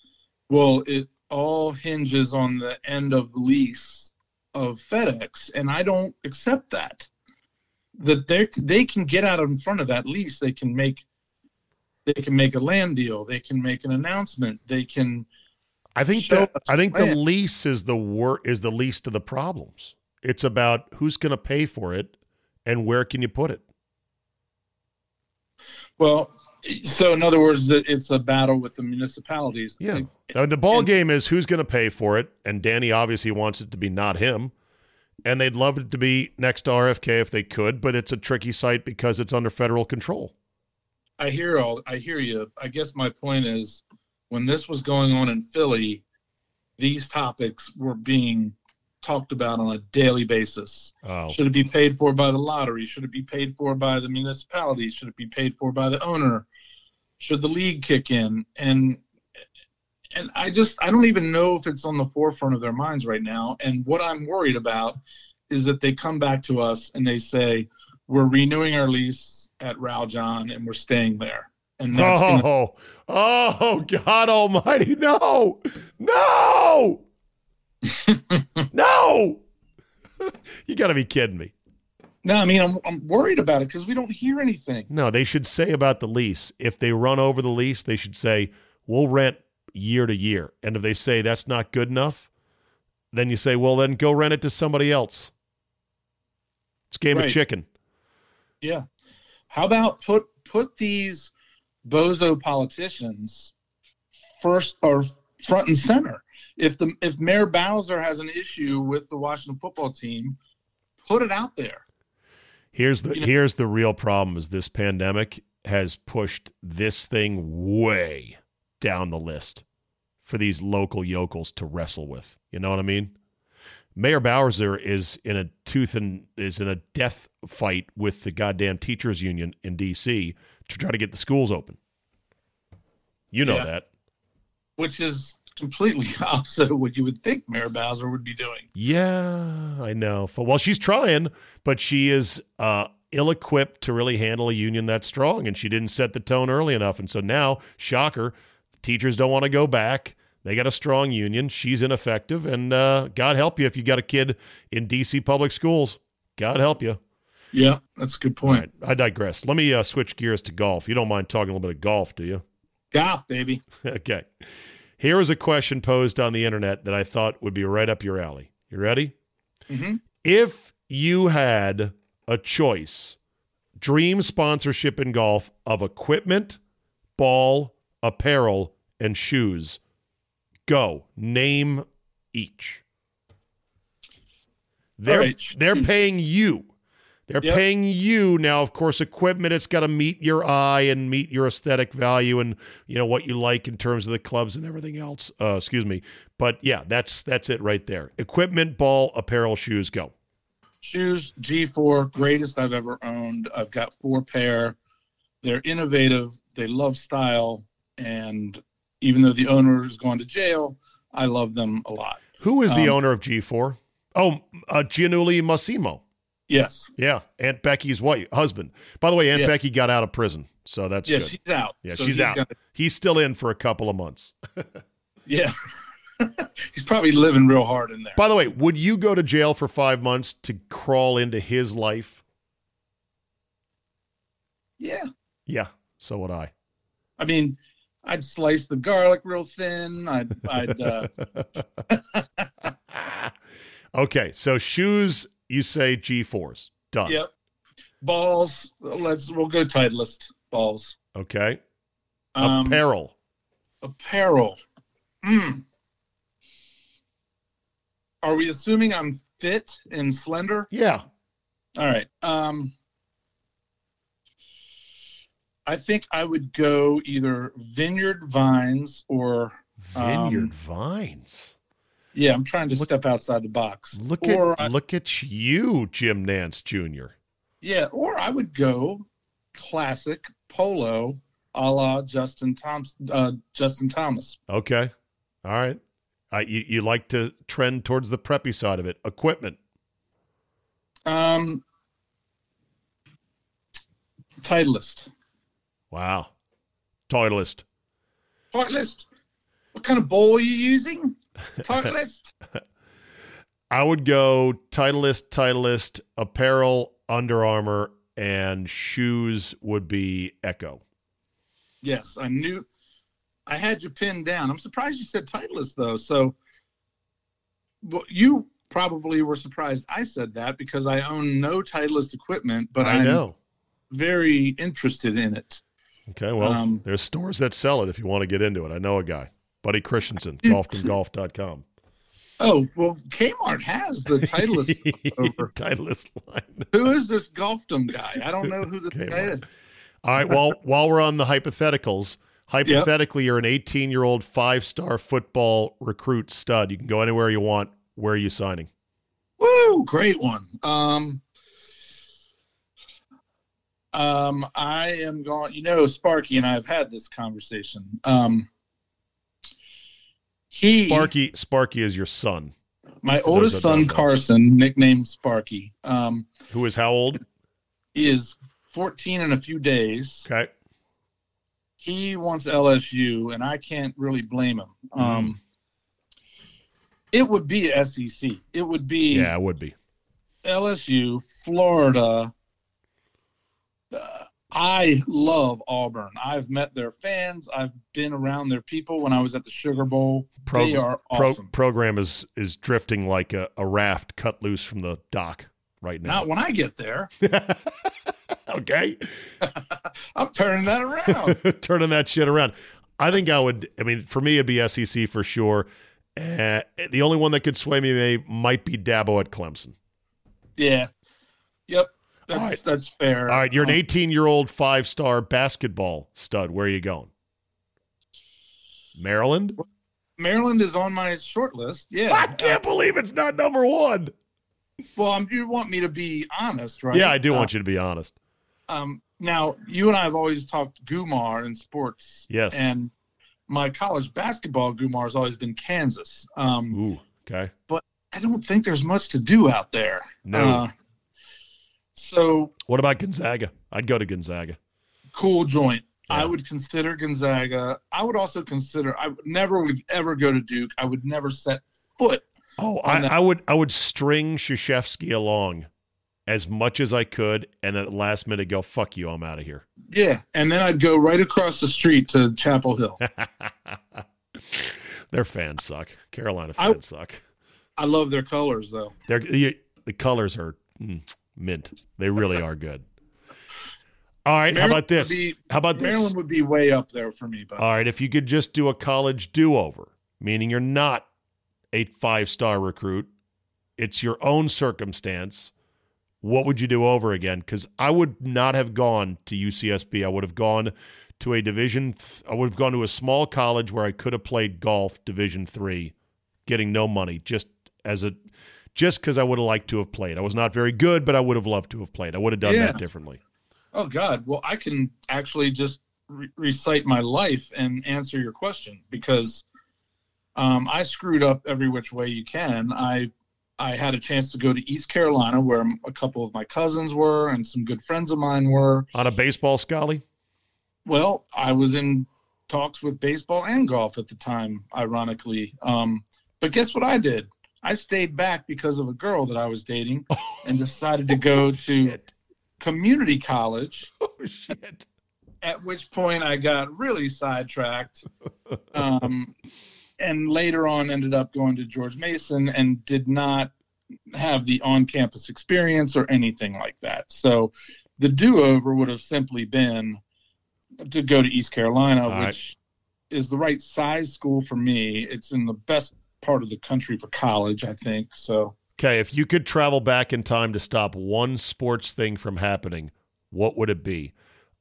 well, it all hinges on the end of the lease of FedEx, and I don't accept that. That they they can get out in front of that lease, they can make they can make a land deal, they can make an announcement, they can I think that I think the lease is the wor- is the least of the problems. It's about who's going to pay for it and where can you put it. Well, so in other words, it's a battle with the municipalities. Yeah. The, the ball and- game is who's going to pay for it, and Danny obviously wants it to be not him, and they'd love it to be next to RFK if they could, but it's a tricky site because it's under federal control. I hear all. I hear you. I guess my point is, when this was going on in Philly, these topics were being talked about on a daily basis. Oh, Should it be paid for by the lottery? Should it be paid for by the municipality? Should it be paid for by the owner? Should the league kick in? And and I just I don't even know if it's on the forefront of their minds right now. And what I'm worried about is that they come back to us and they say we're renewing our lease at Rao Raljon and we're staying there. And that's gonna, oh, oh, God Almighty! No, no, no! [laughs] you got to be kidding me. no, I mean I'm I'm worried about it because we don't hear anything. No, they should say about the lease. If they run over the lease, they should say, we'll rent year to year. And if they say that's not good enough, then you say, well, then go rent it to somebody else. It's game Right. of chicken. Yeah. How about put put these bozo politicians first or front and center? If the if Mayor Bowser has an issue with the Washington football team, put it out there. Here's the You know- here's the real problem is this pandemic has pushed this thing way down the list for these local yokels to wrestle with. You know what I mean? Mayor Bowser is in a tooth and is in a death fight with the goddamn teachers union in DC to try to get the schools open. You know Yeah. that. Which is completely [laughs] opposite of what you would think Mayor Bowser would be doing. Yeah, I know. Well, she's trying, but she is uh, ill-equipped to really handle a union that strong, and she didn't set the tone early enough. And so now, shocker, the teachers don't want to go back. They got a strong union. She's ineffective, and uh, God help you if you got a kid in DC public schools. God help you. Yeah, that's a good point. right, I digress. Let me uh, switch gears to golf. You don't mind talking a little bit of golf, do you? Golf, baby. [laughs] okay. Here is a question posed on the internet that I thought would be right up your alley. You ready? hmm if you had a choice, dream sponsorship in golf of equipment, ball, apparel, and shoes, go. Name each. They're right, they're paying you. They're Yep. paying you now. Of course, equipment it's got to meet your eye and meet your aesthetic value and you know what you like in terms of the clubs and everything else. Uh, excuse me, but yeah, that's that's it right there. Equipment, ball, apparel, shoes. Go. Shoes G4, greatest I've ever owned. I've got four pair. They're innovative. They love style, and even though the owner is going to jail, I love them a lot. Who is the Um, owner of G4? Oh, uh, Giannulli Mossimo. Yes, Yeah, Aunt Becky's wife, husband. By the way, Aunt Yeah. Becky got out of prison, so that's yeah, good. she's out. yeah, So she's he's out. got- He's still in for a couple of months. [laughs] yeah, [laughs] he's probably living real hard in there. By the way, would you go to jail for five months to crawl into his life? yeah, Yeah, so would I. I mean, I'd slice the garlic real thin. I'd, I'd uh, [laughs] okay, so shoes, you say G4s. Done. yep. Balls. Let's we'll go Titleist balls. Okay. Um, Apparel. apparel. Mm. Are we assuming I'm fit and slender? Yeah. All right. Um, I think I would go either Vineyard Vines or Vineyard Um, Vines. Yeah. I'm trying to look, step outside the box. Look or at I- look at you, Jim Nantz Jr. yeah, or I would go classic polo, a la Justin Thompson. Uh, Justin Thomas. Okay. All right. Uh, you, you like to trend towards the preppy side of it. Equipment. Um, Titleist. Wow. Titleist. Titleist. What kind of ball are you using? Titleist. [laughs] I would go Titleist, Titleist, apparel, Under Armour, and shoes would be Ecco. yes, I knew. I had you pinned down. I'm surprised you said Titleist though. So, well, you probably were surprised I said that because I own no Titleist equipment, but I I'm know. very interested in it. Okay. Well, Um, there's stores that sell it if you want to get into it. I know a guy, Buddy Christensen, [laughs] golfcomgolf.com. Oh well, Kmart has the Titleist. [laughs] over. Titleist line. Who is this Golfdom guy? I don't know who this Kmart. guy is. All right. Well, while we're on the hypotheticals, Hypothetically, you're an 18 year old five star football recruit stud. You can go anywhere you want. Where are you signing? Woo, great one. Um, um, I am going. You know, Sparky and I have had this conversation. Um, he, Sparky. Sparky is your son, my oldest son. Carson, nicknamed Sparky. Um, who is how old? he is 14 in a few days. Okay. He wants LSU, and I can't really blame him. Mm-hmm. Um, it would be SEC. It would be Yeah, it would be. LSU, Florida. Uh, I love Auburn. I've met their fans. I've been around their people when I was at the Sugar Bowl. Pro- they are pro- awesome. program is is drifting like a, a raft cut loose from the dock right now. Not when I get there. [laughs] okay. [laughs] I'm turning that around. [laughs] turning that shit around. I think I would. I mean, for me, it'd be SEC for sure. Uh, the only one that could sway me may, might be Dabo at Clemson. yeah. Yep. That's, right. that's fair. All right, you're an Um, 18 year old five star basketball stud. Where are you going? Maryland? Maryland is on my short list. Yeah. I can't believe it's not number one. Well, um, you want me to be honest, right? Yeah, I do Uh, want you to be honest. Um, now, you and I have always talked Gumar in sports. Yes. And my college basketball Gumar has always been Kansas. Um, Ooh, okay. But I don't think there's much to do out there. No. Uh, so What about Gonzaga? I'd go to Gonzaga. cool joint. I would consider Gonzaga. I would also consider. I would never would ever go to Duke. I would never set foot. Oh, I, I would I would string Krzyzewski along as much as I could, and at the last minute go, "Fuck you, I'm out of here." Yeah, and then I'd go right across the street to Chapel Hill. [laughs] Their fans suck. Carolina I- fans suck. I love their colors though. They're you, the colors are mm, mint. They really are good. All right, how about this? be- how about this? Maryland would be way up there for me, but All right, if you could just do a college do-over, meaning you're not a five-star recruit, it's your own circumstance. What would you do over again? Because I would not have gone to UCSB. I would have gone to a division. Th- I would have gone to a small college where I could have played golf, Division three, getting no money, just as a, just because I would have liked to have played. I was not very good, but I would have loved to have played. I would have done Yeah. that differently. oh god, well I can actually just re- recite my life and answer your question because um, I screwed up every which way you can. I I had a chance to go to East Carolina where a couple of my cousins were and some good friends of mine were. On a baseball scully, Well, I was in talks with baseball and golf at the time, ironically. Um, but guess what I did? I stayed back because of a girl that I was dating [laughs] and decided to go to shit. community college, [laughs] Oh shit. at which point I got really sidetracked. Um, and later on ended up going to George Mason and did not have the on campus experience or anything like that. So the do over would have simply been to go to East Carolina, All right. which is the right size school for me. It's in the best part of the country for college, I think. So Okay, if you could travel back in time to stop one sports thing from happening, what would it be?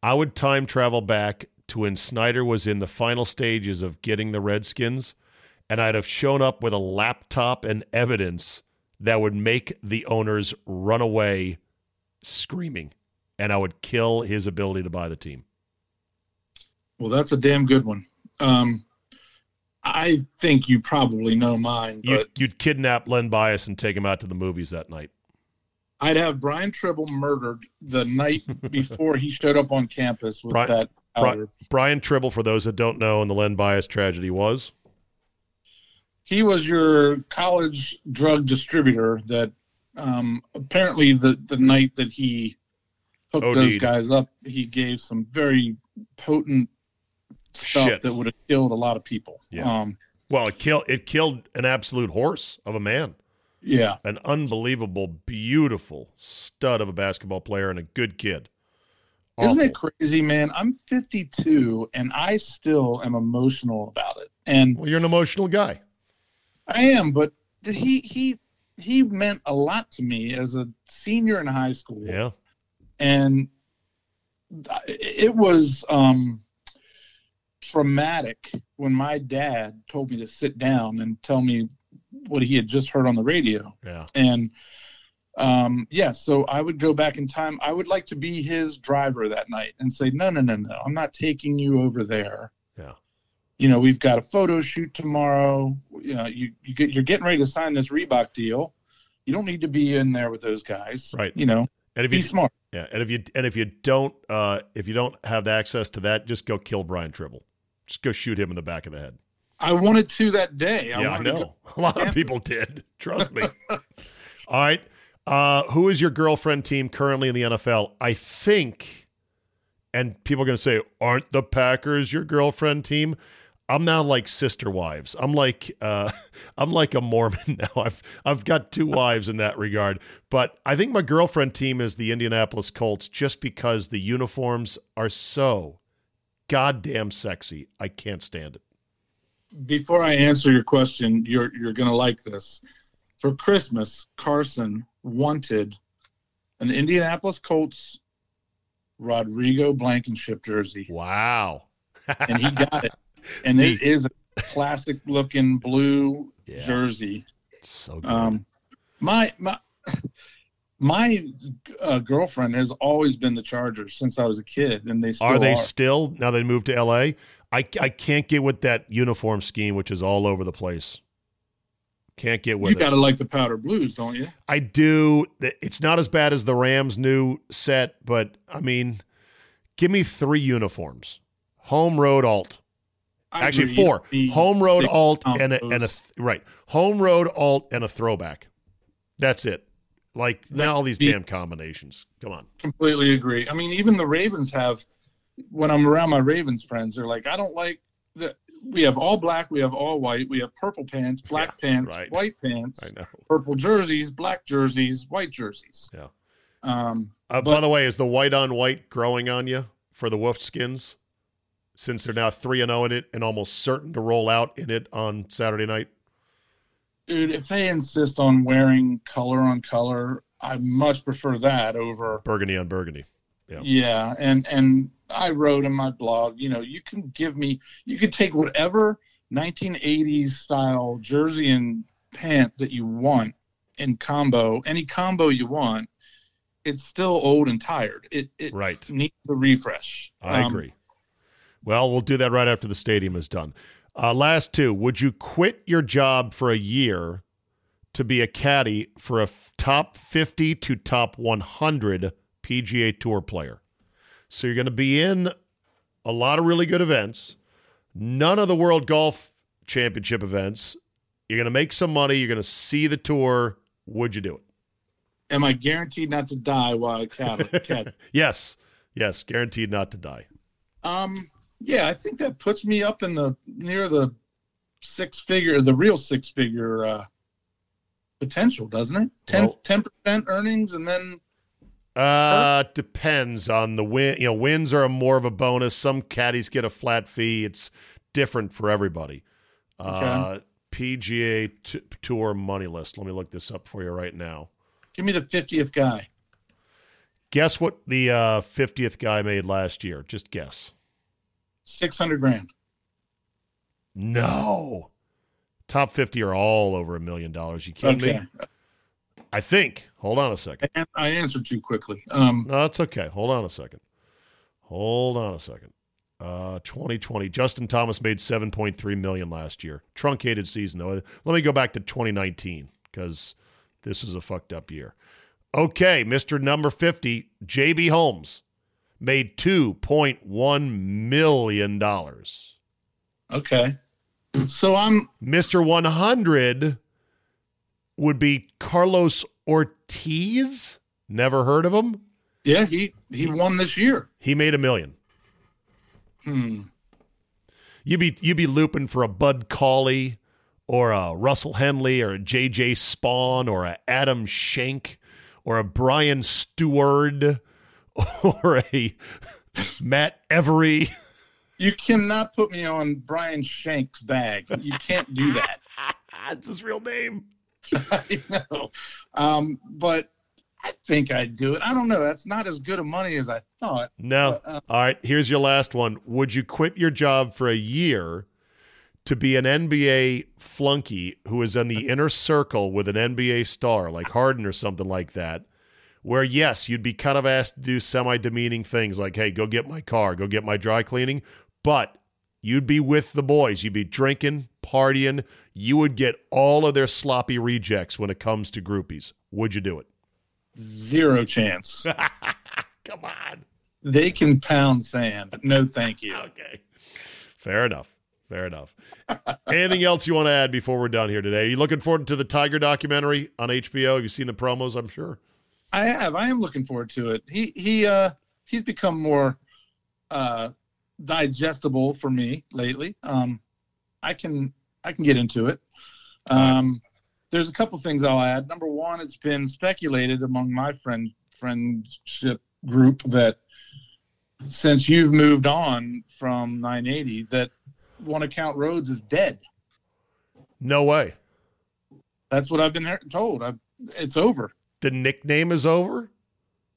I would time travel back to when Snyder was in the final stages of getting the Redskins, and I'd have shown up with a laptop and evidence that would make the owners run away screaming, and I would kill his ability to buy the team. well that's a damn good one. Um I think you probably know mine, but You'd, you'd kidnap Len Bias and take him out to the movies that night. I'd have Brian Tribble murdered the night [laughs] before he showed up on campus with Brian- that Bri- Brian Tribble, for those that don't know, in the Len Bias tragedy was. He was your college drug distributor that um, apparently the, the night that he hooked those OD'd. guys up, he gave some very potent stuff Shit. that would have killed a lot of people. Yeah. Um, Well, it killed it killed an absolute horse of a man, yeah. an unbelievable, beautiful stud of a basketball player and a good kid. Isn't it crazy, man? I'm 52 and I still am emotional about it. And Well, you're an emotional guy. I am, but he he he meant a lot to me as a senior in high school. Yeah. and it was um traumatic when my dad told me to sit down and tell me what he had just heard on the radio. Yeah. And um, yeah, so I would go back in time. I would like to be his driver that night and say, no, no, no, no, I'm not taking you over there. Yeah. You know, we've got a photo shoot tomorrow. You know, you, you get, you're getting ready to sign this Reebok deal. You don't need to be in there with those guys. Right. You know, And if be you smart. yeah, and if you and if you don't uh if you don't have the access to that, just go kill Brian Tribble. Just go shoot him in the back of the head. I wanted to that day. yeah, I wanted to know. [laughs] A lot of people did. Trust me. [laughs] All right. Uh, who is your girlfriend team currently in the NFL? I think, and people are going to say, aren't the Packers your girlfriend team? I'm now like sister wives. I'm like uh, [laughs] I'm like a Mormon now. I've I've got two wives in that regard. But I think my girlfriend team is the Indianapolis Colts just because the uniforms are so goddamn sexy. I can't stand it. before I answer your question, you're you're gonna like this. For Christmas, Carson wanted an Indianapolis Colts Rodrigo Blankenship jersey, Wow. and he got it. [laughs] And it is a classic looking blue Yeah. jersey. So good. Um, my my my uh, girlfriend has always been the Chargers since I was a kid, and they still are they are. still now they moved to LA? I, I can't get with that uniform scheme, which is all over the place. Can't get with you got to like the powder blues, don't you? I do. It's not as bad as the Rams' new set, but I mean, give me three uniforms: home, road, alt. I Actually, agree. four: The home, road, alt, and a, and a right home, road, alt, and a throwback. That's it. Like now, all these damn combinations. Come on. completely agree. I mean, even the Ravens have. When I'm around my Ravens friends, they're like, I don't like the. We have all black, we have all white, we have purple pants, black Yeah, pants, right. white pants, I know. purple jerseys, black jerseys, white jerseys. Yeah. Um, Uh, by the way, is the white on white growing on you for the Wolf skins? Since they're now three and zero in it, and almost certain to roll out in it on Saturday night. Dude, if they insist on wearing color on color, I much prefer that over. Burgundy on burgundy. Yeah. Yeah, and and I wrote in my blog, you know, you can give me, you can take whatever 1980s style jersey and pant that you want in combo, any combo you want. It's still old and tired. It it Right. needs a refresh. I Um, agree. Well, we'll do that right after the stadium is done. Uh, last two. Would you quit your job for a year to be a caddy for a f- top 50 to top 100 PGA Tour player? So you're going to be in a lot of really good events, none of the World Golf Championship events. You're going to make some money. You're going to see the tour. Would you do it? Am I guaranteed not to die while I [laughs] cat? Yes. Yes. Guaranteed not to die. Um, yeah, I think that puts me up in the near the six figure, the real six figure uh, potential, doesn't it? 10 Well- percent earnings, and then Uh, depends on the win. You know, wins are more of a bonus. Some caddies get a flat fee. It's different for everybody. Uh, PGA t- Tour money list. Let me look this up for you right now. give me the fiftieth guy. Guess what the uh, 50th guy made last year? Just guess. Six hundred grand. No. Top 50 are all over a million dollars. You kidding Okay, me? I think. Hold on a second. I, answered too quickly. Um, No, that's okay. Hold on a second. Hold on a second. Uh, 2020. Justin Thomas made 7.3 million last year. Truncated season though. Let me go back to 2019 because this was a fucked up year. Okay, Mr. Number 50, JB Holmes made 2.1 million dollars. okay, so I'm Mr. 100 would be Carlos Ortiz. Never heard of him. yeah he he won this year. He made a million. Hmm. You'd be you'd be looping for a Bud Cauley or a Russell Henley or a JJ Spaun or a Adam Schenk or a Brian Stuard [laughs] or a Matt Every. You cannot put me on Brian Shank's bag. You can't do that. [laughs] That's his real name. [laughs] I know. Um, but I think I'd do it. I don't know. That's not as good of money as I thought. No. Uh, All right. Here's your last one. Would you quit your job for a year to be an NBA flunky who is in the inner circle with an NBA star like Harden or something like that? Where, yes, you'd be kind of asked to do semi demeaning things like, hey, go get my car, go get my dry cleaning. But you'd be with the boys. You'd be drinking, partying. You would get all of their sloppy rejects when it comes to groupies. Would you do it? Zero chance. [laughs] Come on. They can pound sand. No, thank you. Okay. Fair enough. Fair enough. [laughs] Anything else you want to add before we're done here today? Are you looking forward to the Tiger documentary on HBO? Have you seen the promos? I'm sure. I have. I am looking forward to it. He he uh he's become more uh digestible for me lately. Um I can I can get into it. Um there's a couple things I'll add. Number one, it's been speculated among my friend friendship group that since you've moved on from 980 that one account Rhodes is dead. No way. That's what I've been told. I've, it's over. The nickname is over?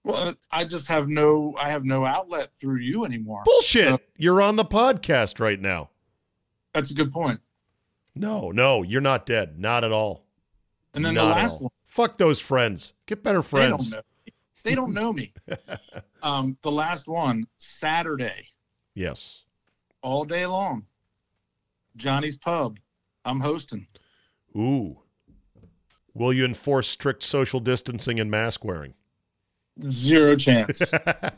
Well, I just have no I have no outlet through you anymore. Bullshit. So- You're on the podcast right now. That's a good point. No, no, you're not dead. Not at all. And then Not the last one, Fuck those friends. Get better they don't friends. know. They don't know me. [laughs] um, the last one, Saturday, Yes. all day long. Johnny's Pub. I'm hosting. Ooh. Will you enforce strict social distancing and mask wearing? Zero chance.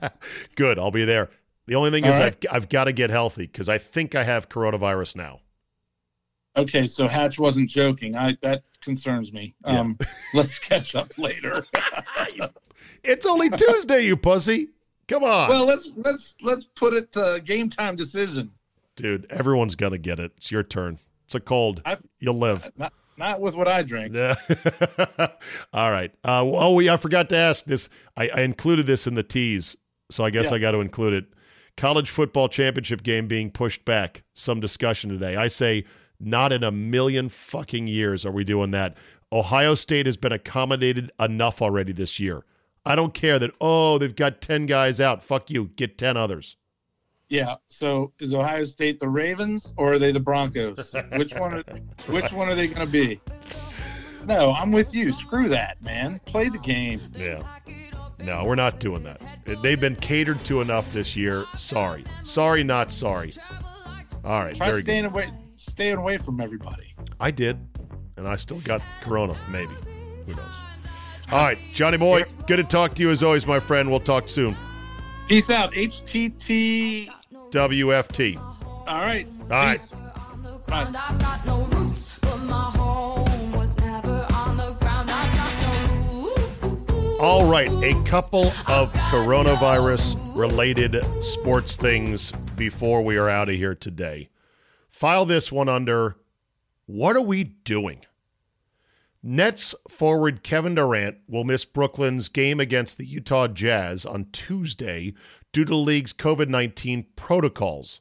[laughs] Good. I'll be there. The only thing All is, right. I've, I've got to get healthy because I think I have coronavirus now. okay, so Hatch wasn't joking. I that concerns me. Um, [laughs] let's catch up later. [laughs] It's only Tuesday, you pussy. Come on. well, let's let's let's put it to game time decision. Dude, everyone's to get it. It's your turn. It's a cold. I- You'll live. Not not with what I drink. Yeah. [laughs] All right. Uh, oh, we I forgot to ask this. I, I included this in the tease, so I guess Yeah. I got to include it. College football championship game being pushed back. Some discussion today. I say not in a million fucking years are we doing that. Ohio State has been accommodated enough already this year. I don't care that oh they've got ten guys out. Fuck you. Get ten others. Yeah. So is Ohio State the Ravens or are they the Broncos? [laughs] Which one? Are, which one are they going to be? No, I'm with you. Screw that, man. Play the game. Yeah. No, we're not doing that. They've been catered to enough this year. Sorry. Sorry, not sorry. All right. Try very good. staying away, staying away from everybody. I did, and I still got corona, maybe. Who knows? All right, Johnny Boy, good to talk to you as always, my friend. We'll talk soon. Peace out. HTT. WFT. All right. All right. Peace. Bye. I've got no roots, but my home was never on the ground. I've got no roots. All right, a couple of coronavirus related sports things before we are out of here today. File this one under What are we doing? Nets forward Kevin Durant will miss Brooklyn's game against the Utah Jazz on Tuesday due to the league's COVID 19 protocols.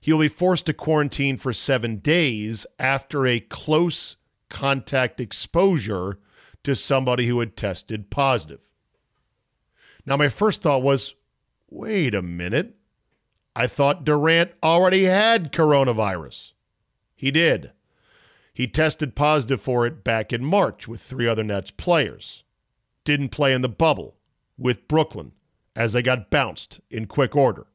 He will be forced to quarantine for seven days after a close contact exposure to somebody who had tested positive. Now, my first thought was wait a minute. I thought Durant already had coronavirus. He did. He tested positive for it back in March with three other Nets players. Didn't play in the bubble with Brooklyn as they got bounced in quick order.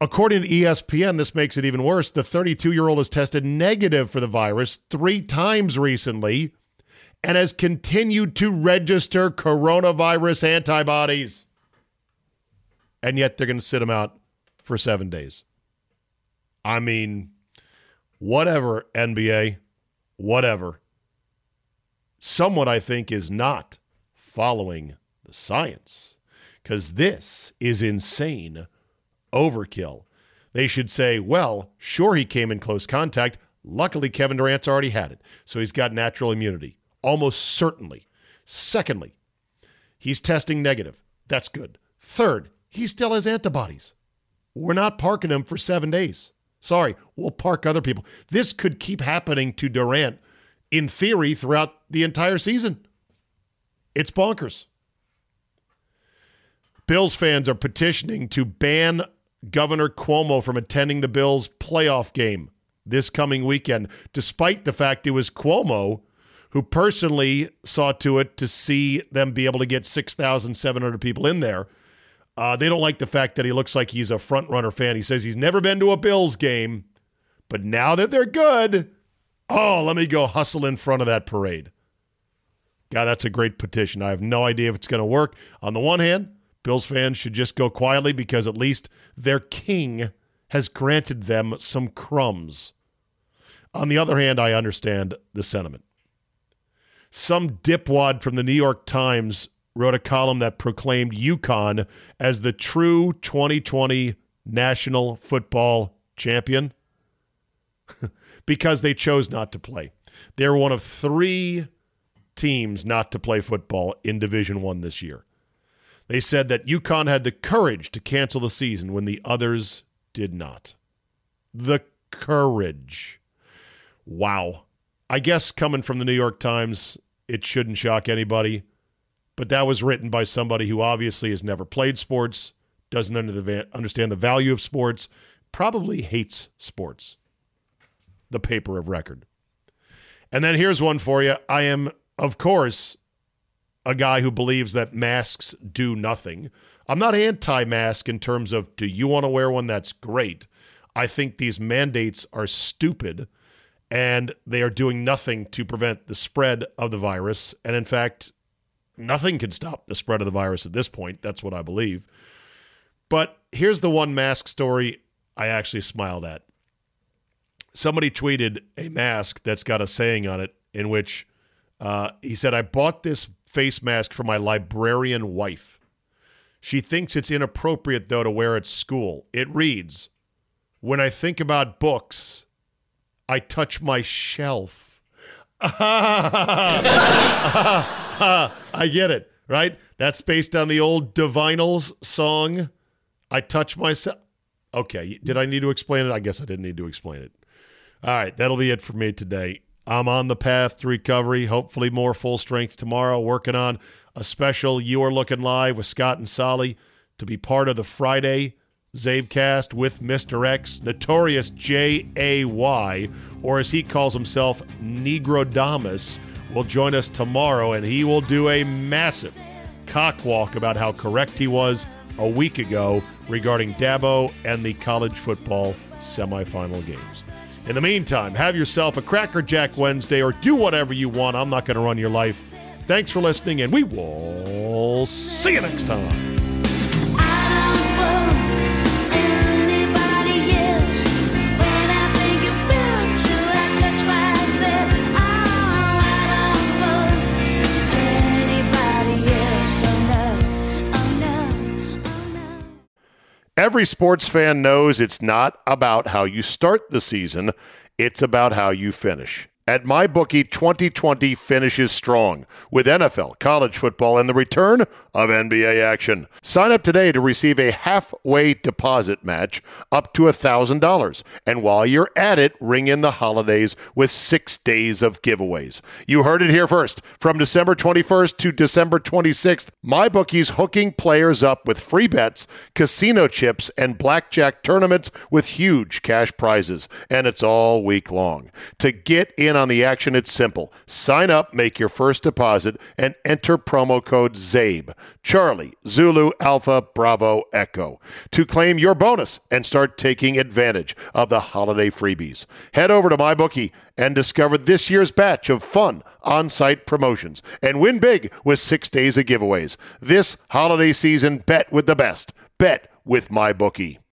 According to ESPN, this makes it even worse. The 32 year old has tested negative for the virus three times recently and has continued to register coronavirus antibodies. And yet they're going to sit him out for seven days. I mean, whatever, NBA, whatever. Someone I think is not following the science because this is insane overkill. They should say, well, sure, he came in close contact. Luckily, Kevin Durant's already had it, so he's got natural immunity, almost certainly. Secondly, he's testing negative. That's good. Third, he still has antibodies. We're not parking him for seven days. Sorry, we'll park other people. This could keep happening to Durant in theory throughout the entire season. It's bonkers. Bills fans are petitioning to ban Governor Cuomo from attending the Bills playoff game this coming weekend, despite the fact it was Cuomo who personally saw to it to see them be able to get 6,700 people in there. Uh, they don't like the fact that he looks like he's a front runner fan. He says he's never been to a Bills game, but now that they're good, oh, let me go hustle in front of that parade. God, that's a great petition. I have no idea if it's going to work. On the one hand, Bills fans should just go quietly because at least their king has granted them some crumbs. On the other hand, I understand the sentiment. Some dipwad from the New York Times wrote a column that proclaimed UConn as the true 2020 national football champion [laughs] because they chose not to play. They're one of three teams not to play football in Division One this year. They said that UConn had the courage to cancel the season when the others did not. The courage. Wow. I guess coming from the New York Times, it shouldn't shock anybody. But that was written by somebody who obviously has never played sports, doesn't understand the value of sports, probably hates sports. The paper of record. And then here's one for you. I am, of course, a guy who believes that masks do nothing. I'm not anti mask in terms of do you want to wear one? That's great. I think these mandates are stupid and they are doing nothing to prevent the spread of the virus. And in fact, nothing can stop the spread of the virus at this point. That's what I believe. But here's the one mask story I actually smiled at. Somebody tweeted a mask that's got a saying on it in which uh, he said, I bought this face mask for my librarian wife. She thinks it's inappropriate, though, to wear at school. It reads, When I think about books, I touch my shelf. [laughs] I get it, right? That's based on the old Divinyls song, I touch myself. Okay, did I need to explain it? I guess I didn't need to explain it. All right, that'll be it for me today. I'm on the path to recovery, hopefully more full strength tomorrow, working on a special You Are Looking Live with Scott and Solly to be part of the Friday Zabecast with Mr. X, notorious J A Y, or as he calls himself, Negrodamus, will join us tomorrow and he will do a massive cockwalk about how correct he was a week ago regarding Dabo and the college football semifinal games. In the meantime, have yourself a Cracker Jack Wednesday or do whatever you want. I'm not going to run your life. Thanks for listening, and we will see you next time. Every sports fan knows it's not about how you start the season, it's about how you finish. At MyBookie, 2020 finishes strong with NFL, college football, and the return of NBA action. Sign up today to receive a halfway deposit match up to $1,000. And while you're at it, ring in the holidays with six days of giveaways. You heard it here first. From December 21st to December 26th, MyBookie's hooking players up with free bets, casino chips, and blackjack tournaments with huge cash prizes. And it's all week long. To get in on the action, it's simple. Sign up, make your first deposit, and enter promo code CZABE. Charlie, Zulu, Alpha, Bravo, Echo to claim your bonus and start taking advantage of the holiday freebies. Head over to MyBookie and discover this year's batch of fun on site promotions and win big with six days of giveaways. This holiday season, bet with the best. Bet with MyBookie.